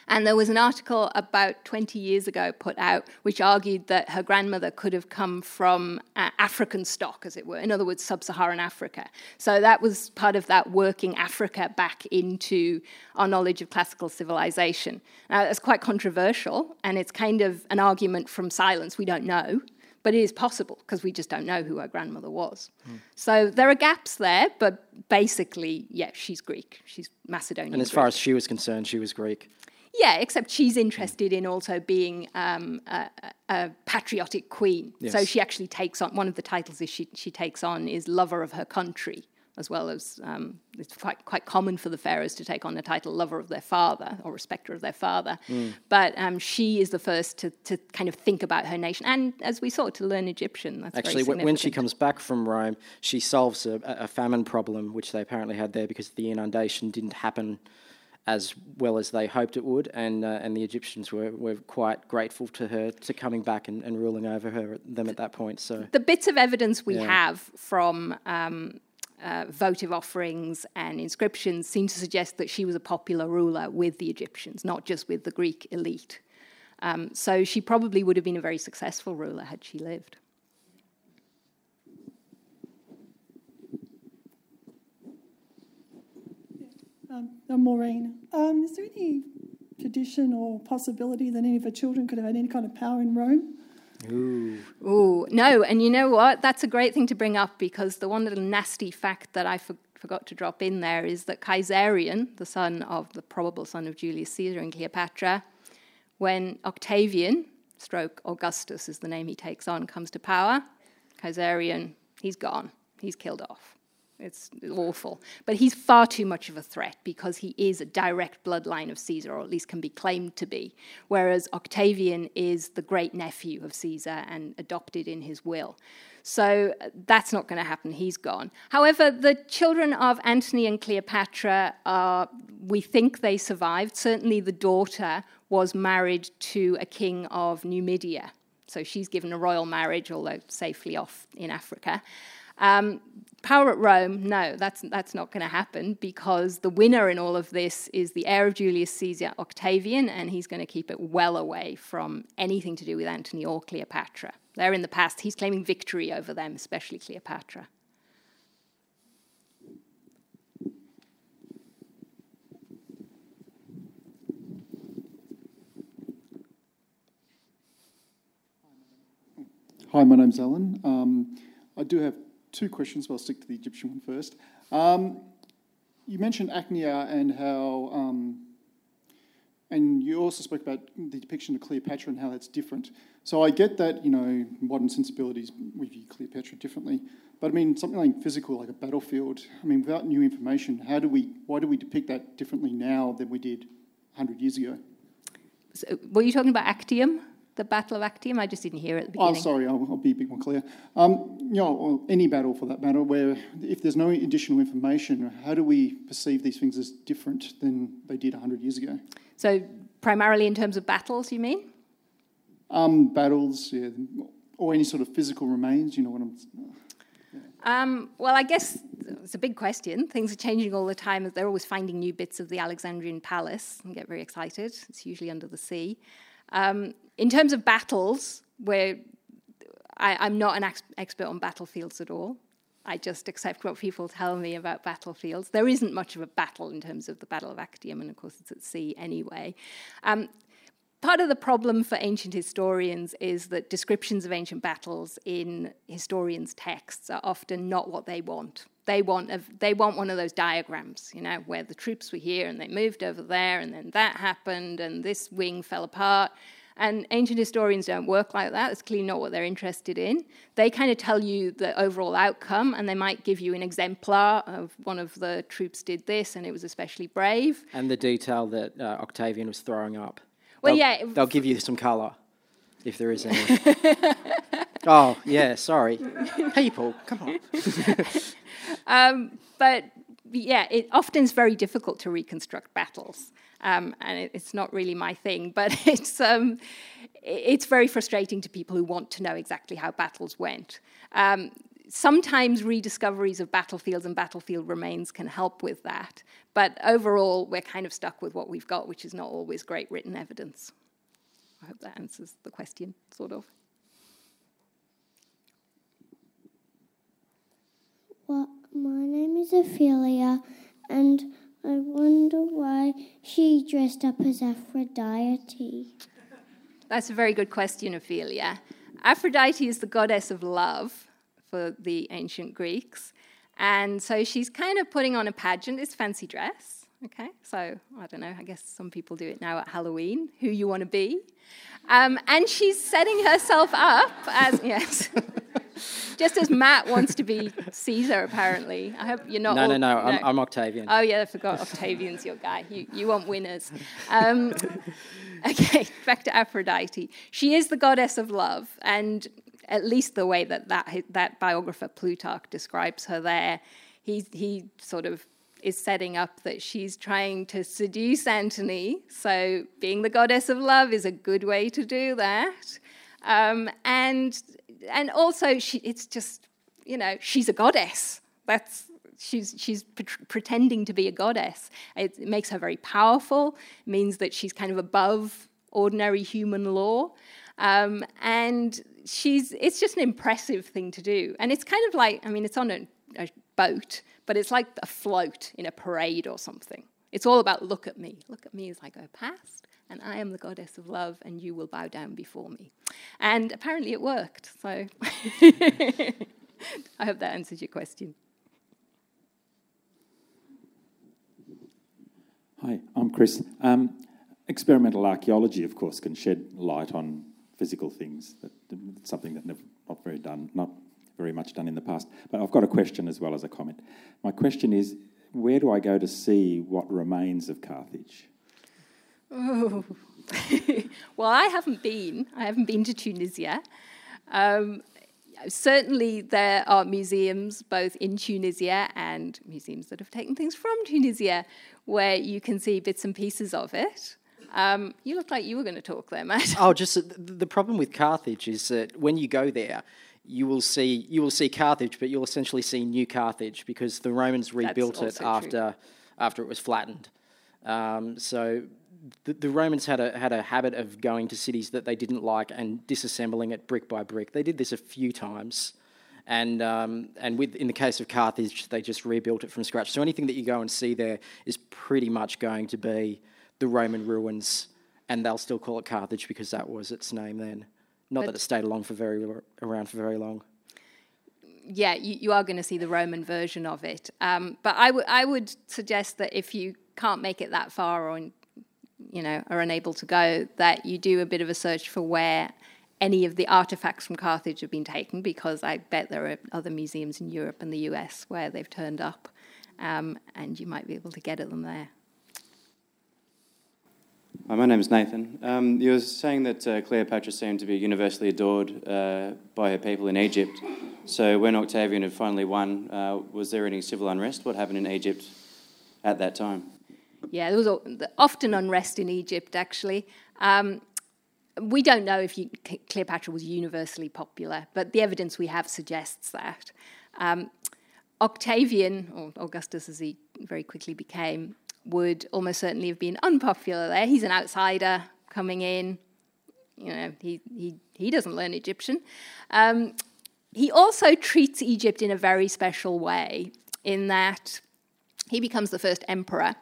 S2: And there was an article about 20 years ago put out which argued that her grandmother could have come from uh, African stock, as it were, in other words, sub Saharan Africa. So that was part of that working Africa back into our knowledge of classical civilization. Now, that's quite controversial, and it's kind of an argument from silence. We don't know. But it is possible because we just don't know who her grandmother was. Mm. So there are gaps there, but basically, yeah, she's Greek. She's Macedonian.
S1: And as
S2: Greek.
S1: far as she was concerned, she was Greek.
S2: Yeah, except she's interested in also being um, a, a, patriotic queen. Yes. So she actually takes on one of the titles she she takes on is lover of her country, as well as um, it's quite quite common for the pharaohs to take on the title lover of their father or respecter of their father. Mm. But um, she is the first to, to kind of think about her nation, and as we saw, to learn Egyptian. That's
S1: actually when she comes back from Rome, she solves a, a famine problem which they apparently had there because the inundation didn't happen as well as they hoped it would, and uh, and the Egyptians were, were quite grateful to her to coming back and, and ruling over her them at that point. So
S2: the bits of evidence we yeah. have from um, uh, votive offerings and inscriptions seem to suggest that she was a popular ruler with the Egyptians, not just with the Greek elite. Um, so she probably would have been a very successful ruler had she lived.
S4: Um, I'm Maureen. Um, is there any tradition or possibility that any of her children could have had any kind of power in Rome?
S2: Ooh. Ooh, no. And you know what? That's a great thing to bring up because the one little nasty fact that I for- forgot to drop in there is that Caesarion, the son of the probable son of Julius Caesar and Cleopatra, when Octavian, stroke Augustus is the name he takes on, comes to power, Caesarion, he's gone. He's killed off. It's awful. But he's far too much of a threat because he is a direct bloodline of Caesar, or at least can be claimed to be. Whereas Octavian is the great nephew of Caesar and adopted in his will. So uh, that's not going to happen. He's gone. However, the children of Antony and Cleopatra are, we think they survived. Certainly, the daughter was married to a king of Numidia. So she's given a royal marriage, although safely off in Africa. Um, power at Rome, no, that's, that's not going to happen because the winner in all of this is the heir of Julius Caesar, Octavian, and he's going to keep it well away from anything to do with Antony or Cleopatra. They're in the past. He's claiming victory over them, especially Cleopatra.
S5: Hi, my name's Alan. Um, I do have two questions, but I'll stick to the Egyptian one first. Um, you mentioned Acnea and how, um, and you also spoke about the depiction of Cleopatra and how that's different. So I get that, you know, modern sensibilities, we view Cleopatra differently. But I mean, something like physical, like a battlefield, I mean, without new information, how do we, why do we depict that differently now than we did 100 years ago?
S2: So, were you talking about Actium? The Battle of Actium? I just didn't hear it at the
S5: oh,
S2: beginning.
S5: Oh, sorry, I'll, I'll, be a bit more clear. Um, you know, any battle for that matter, where if there's no additional information, how do we perceive these things as different than they did 100 years ago?
S2: So, primarily in terms of battles, you mean?
S5: Um, battles, yeah, or any sort of physical remains, you know what I'm...
S2: Um, well, I guess it's a big question. Things are changing all the time. They're always finding new bits of the Alexandrian palace and get very excited. It's usually under the sea. Um, in terms of battles, where I, am not an ex- expert on battlefields at all. I just accept what people tell me about battlefields. There isn't much of a battle in terms of the Battle of Actium, and of course it's at sea anyway. Um, part of the problem for ancient historians is that descriptions of ancient battles in historians' texts are often not what they want. They want, a, they want one of those diagrams, you know, where the troops were here and they moved over there, and then that happened, and this wing fell apart, and ancient historians don't work like that. It's clearly not what they're interested in. They kind of tell you the overall outcome, and they might give you an exemplar of one of the troops did this, and it was especially brave.
S1: And the detail that uh, Octavian was throwing up.
S2: Well,
S1: they'll,
S2: yeah.
S1: They'll give you some colour, if there is any. oh, yeah, sorry. People, come on.
S2: um, but yeah, it often is very difficult to reconstruct battles um, and it, it's not really my thing. But it's um, it's very frustrating to people who want to know exactly how battles went. Um, sometimes rediscoveries of battlefields and battlefield remains can help with that, but overall, we're kind of stuck with what we've got, which is not always great written evidence. I hope that answers the question, sort of.
S6: Well, my name is Ophelia, and I wonder why she dressed up as Aphrodite.
S2: That's a very good question, Ophelia. Aphrodite is the goddess of love for the ancient Greeks. And so she's kind of putting on a pageant, this fancy dress. Okay, so I don't know, I guess some people do it now at Halloween, who you want to be. Um, and she's setting herself up as, yes. Just as Matt wants to be Caesar, apparently. I hope you're not.
S1: No,
S2: all,
S1: no, no. I'm, I'm, Octavian.
S2: Oh yeah, I forgot. Octavian's your guy. You you want winners. Um, okay, back to Aphrodite. She is the goddess of love, and at least the way that that, that biographer Plutarch describes her there, he he sort of is setting up that she's trying to seduce Antony. So being the goddess of love is a good way to do that. Um, and and also she, it's just you know she's a goddess. That's she's she's pre- pretending to be a goddess. It, it makes her very powerful. Means that she's kind of above ordinary human law, um, and she's it's just an impressive thing to do. And it's kind of like I mean it's on a, a boat, but it's like a float in a parade or something. It's all about look at me. Look at me as I go past and I am the goddess of love, and you will bow down before me. And apparently it worked, so I hope that answers your question.
S7: Hi, I'm Chris. Um, experimental archaeology, of course, can shed light on physical things. That, something that never not very done, not very much done in the past. But I've got a question as well as a comment. My question is where do I go to see what remains of Carthage?
S2: Oh. well, I haven't been. I haven't been to Tunisia. Um, certainly, there are museums both in Tunisia and museums that have taken things from Tunisia where you can see bits and pieces of it. Um, you look like you were going to talk there, Matt.
S1: Oh, just uh, the problem with Carthage is that when you go there, you will see you will see Carthage, but you'll essentially see New Carthage because the Romans rebuilt it after true. after it was flattened. Um, so the, the, Romans had a had a habit of going to cities that they didn't like and disassembling it brick by brick. They did this a few times, and um, and with in the case of Carthage, they just rebuilt it from scratch. So anything that you go and see there is pretty much going to be the Roman ruins, and they'll still call it Carthage because that was its name then. Not but that it stayed along for very around for very long.
S2: Yeah, you, you are going to see the Roman version of it. Um, but I, w- I would suggest that if you can't make it that far or you know are unable to go, that you do a bit of a search for where any of the artifacts from Carthage have been taken, because I bet there are other museums in Europe and the US where they've turned up, um, and you might be able to get at them there.
S8: Hi, my name is Nathan. Um, you were saying that uh, Cleopatra seemed to be universally adored uh, by her people in Egypt. So, when Octavian had finally won, uh, was there any civil unrest? What happened in Egypt at that time?
S2: Yeah, there was often unrest in Egypt, actually. Um, we don't know if you, Cleopatra was universally popular, but the evidence we have suggests that. Um, Octavian, or Augustus as he very quickly became, would almost certainly have been unpopular there. He's an outsider coming in. You know, he, he, he doesn't learn Egyptian. Um, he also treats Egypt in a very special way, in that he becomes the first emperor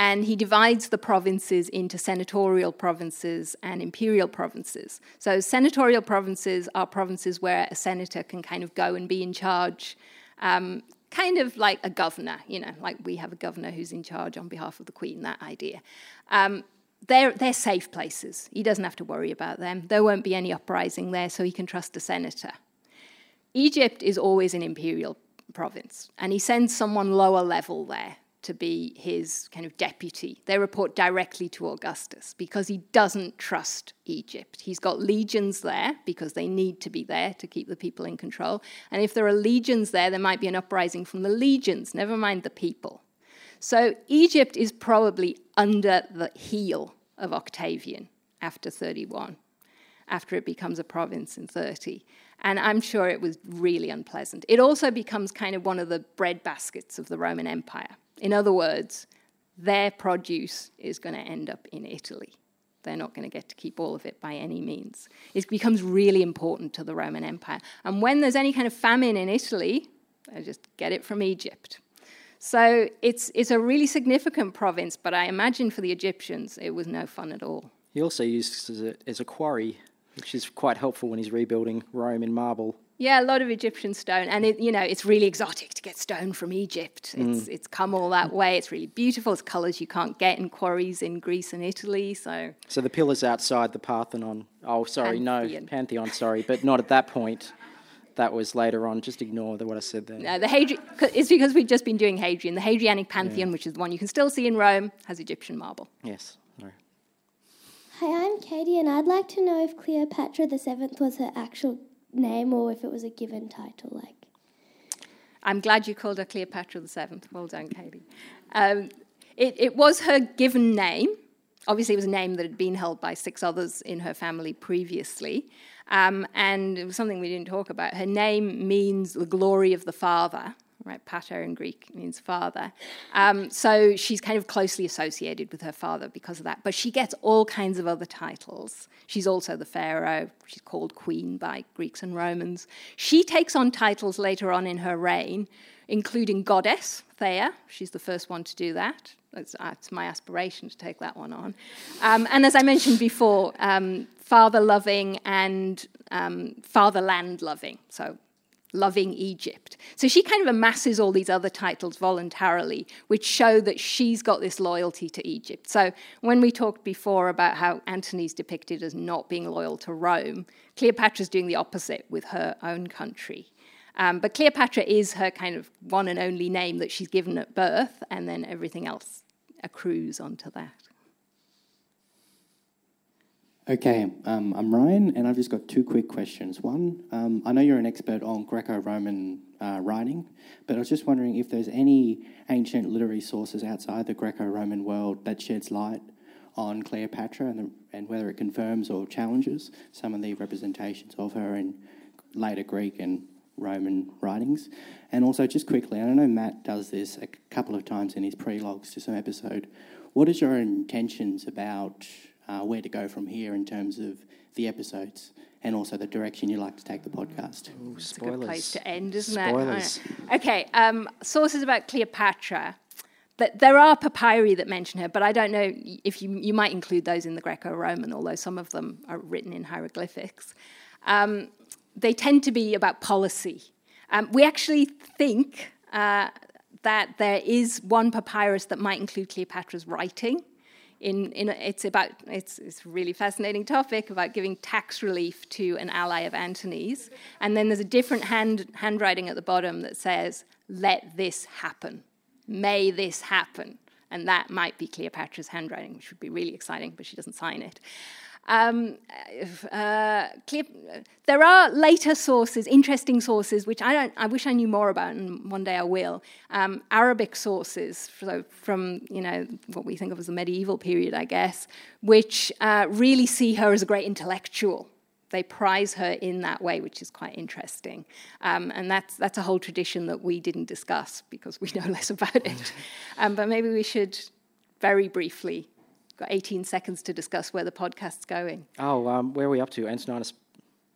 S2: and he divides the provinces into senatorial provinces and imperial provinces. So, senatorial provinces are provinces where a senator can kind of go and be in charge, um, kind of like a governor, you know, like we have a governor who's in charge on behalf of the Queen, that idea. Um, they're, they're safe places. He doesn't have to worry about them. There won't be any uprising there, so he can trust a senator. Egypt is always an imperial province, and he sends someone lower level there to be his kind of deputy. They report directly to Augustus because he doesn't trust Egypt. He's got legions there because they need to be there to keep the people in control. And if there are legions there, there might be an uprising from the legions, never mind the people. So Egypt is probably under the heel of Octavian after 31, after it becomes a province in 30. And I'm sure it was really unpleasant. It also becomes kind of one of the bread baskets of the Roman Empire. In other words, their produce is going to end up in Italy. They're not going to get to keep all of it by any means. It becomes really important to the Roman Empire. And when there's any kind of famine in Italy, they just get it from Egypt. So it's, it's a really significant province, but I imagine for the Egyptians it was no fun at all.
S1: He also uses it as a quarry, which is quite helpful when he's rebuilding Rome in marble.
S2: Yeah, a lot of Egyptian stone, and it, you know it's really exotic to get stone from Egypt. It's mm. it's come all that way. It's really beautiful. It's colours you can't get in quarries in Greece and Italy. So
S1: so the pillars outside the Parthenon. Oh, sorry, Pantheon. no Pantheon. Sorry, but not at that point. That was later on. Just ignore the, what I said there.
S2: No, the Hadri- it's because we've just been doing Hadrian. The Hadrianic Pantheon, yeah. which is the one you can still see in Rome, has Egyptian marble.
S1: Yes. No.
S6: Hi, I'm Katie, and I'd like to know if Cleopatra VII was her actual name or if it was a given title. Like,
S2: I'm glad you called her Cleopatra the Seventh. Well done, Katie. Um, it, it was her given name. Obviously, it was a name that had been held by six others in her family previously. Um, and it was something we didn't talk about. Her name means the glory of the Father, right? Pater in Greek means father. Um, so she's kind of closely associated with her father because of that. But she gets all kinds of other titles. She's also the pharaoh. She's called queen by Greeks and Romans. She takes on titles later on in her reign, including goddess, Thea. She's the first one to do that. It's, uh, it's my aspiration to take that one on. Um, and as I mentioned before, um, father loving and um, fatherland loving. So loving Egypt. So she kind of amasses all these other titles voluntarily, which show that she's got this loyalty to Egypt. So when we talked before about how Antony's depicted as not being loyal to Rome, Cleopatra's doing the opposite with her own country. Um, but Cleopatra is her kind of one and only name that she's given at birth, and then everything else accrues onto that.
S9: Okay, um, I'm Ryan, and I've just got two quick questions. One, um, I know you're an expert on Greco Roman uh, writing, but I was just wondering if there's any ancient literary sources outside the Greco Roman world that sheds light on Cleopatra and, the, and whether it confirms or challenges some of the representations of her in later Greek and Roman writings. And also, just quickly, I know Matt does this a couple of times in his prelogues to some episode. What is your intentions about uh, where to go from here in terms of the episodes and also the direction you like to take the podcast.
S2: Ooh, It's a good place to end, isn't
S1: spoilers.
S2: it? Okay, um, sources about Cleopatra. But there are papyri that mention her, but I don't know if you, you might include those in the Greco-Roman, although some of them are written in hieroglyphics. Um, they tend to be about policy. Um, we actually think uh, that there is one papyrus that might include Cleopatra's writing, in, in it's about it's, it's a really fascinating topic about giving tax relief to an ally of Antony's, and then there's a different hand, handwriting at the bottom that says, "Let this happen, may this happen," and that might be Cleopatra's handwriting, which would be really exciting, but she doesn't sign it. Um, uh, there are later sources, interesting sources, which I don't. I wish I knew more about, and one day I will. Um, Arabic sources, so from you know what we think of as the medieval period, I guess, which uh, really see her as a great intellectual. They prize her in that way, which is quite interesting, um, and that's that's a whole tradition that we didn't discuss because we know less about it. Um, but maybe we should very briefly got 18 seconds to discuss where the podcast's going.
S1: Oh, um, where are we up to? Antoninus,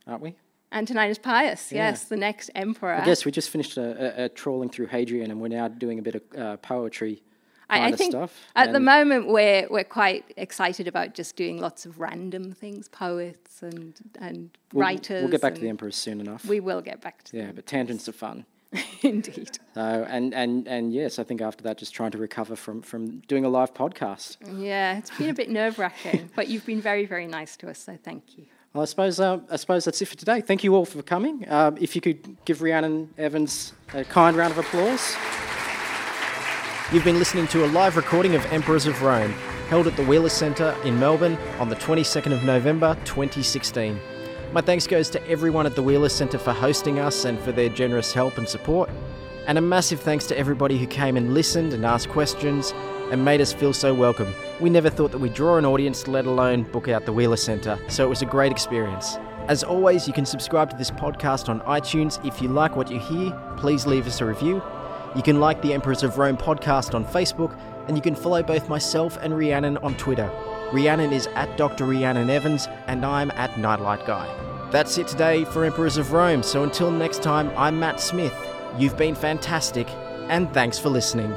S1: aren't we?
S2: Antoninus Pius, yeah. yes, the next emperor.
S1: I guess we just finished a, a, a trawling through Hadrian, and we're now doing a bit of uh, poetry. I, I think stuff.
S2: at the moment we're we're quite excited about just doing lots of random things, poets and and
S1: we'll,
S2: writers.
S1: We'll get back to the emperors soon enough.
S2: We will get back to
S1: yeah,
S2: them.
S1: but tangents are fun.
S2: Indeed.
S1: Uh, and, and, and yes, I think after that, just trying to recover from, from doing a live podcast.
S2: Yeah, it's been a bit nerve wracking, but you've been very, very nice to us, so thank you.
S1: Well, I suppose, uh, I suppose that's it for today. Thank you all for coming. Uh, if you could give Rhiannon Evans a kind round of applause. You've been listening to a live recording of Emperors of Rome, held at the Wheeler Centre in Melbourne on the 22nd of November 2016. My thanks goes to everyone at the Wheeler Centre for hosting us and for their generous help and support. And a massive thanks to everybody who came and listened and asked questions and made us feel so welcome. We never thought that we'd draw an audience, let alone book out the Wheeler Centre, so it was a great experience. As always, you can subscribe to this podcast on iTunes. If you like what you hear, please leave us a review. You can like the Emperors of Rome podcast on Facebook, and you can follow both myself and Rhiannon on Twitter. Rhiannon is at Dr. Rhiannon Evans, and I'm at Nightlight Guy. That's it today for Emperors of Rome, so until next time, I'm Matt Smith. You've been fantastic, and thanks for listening.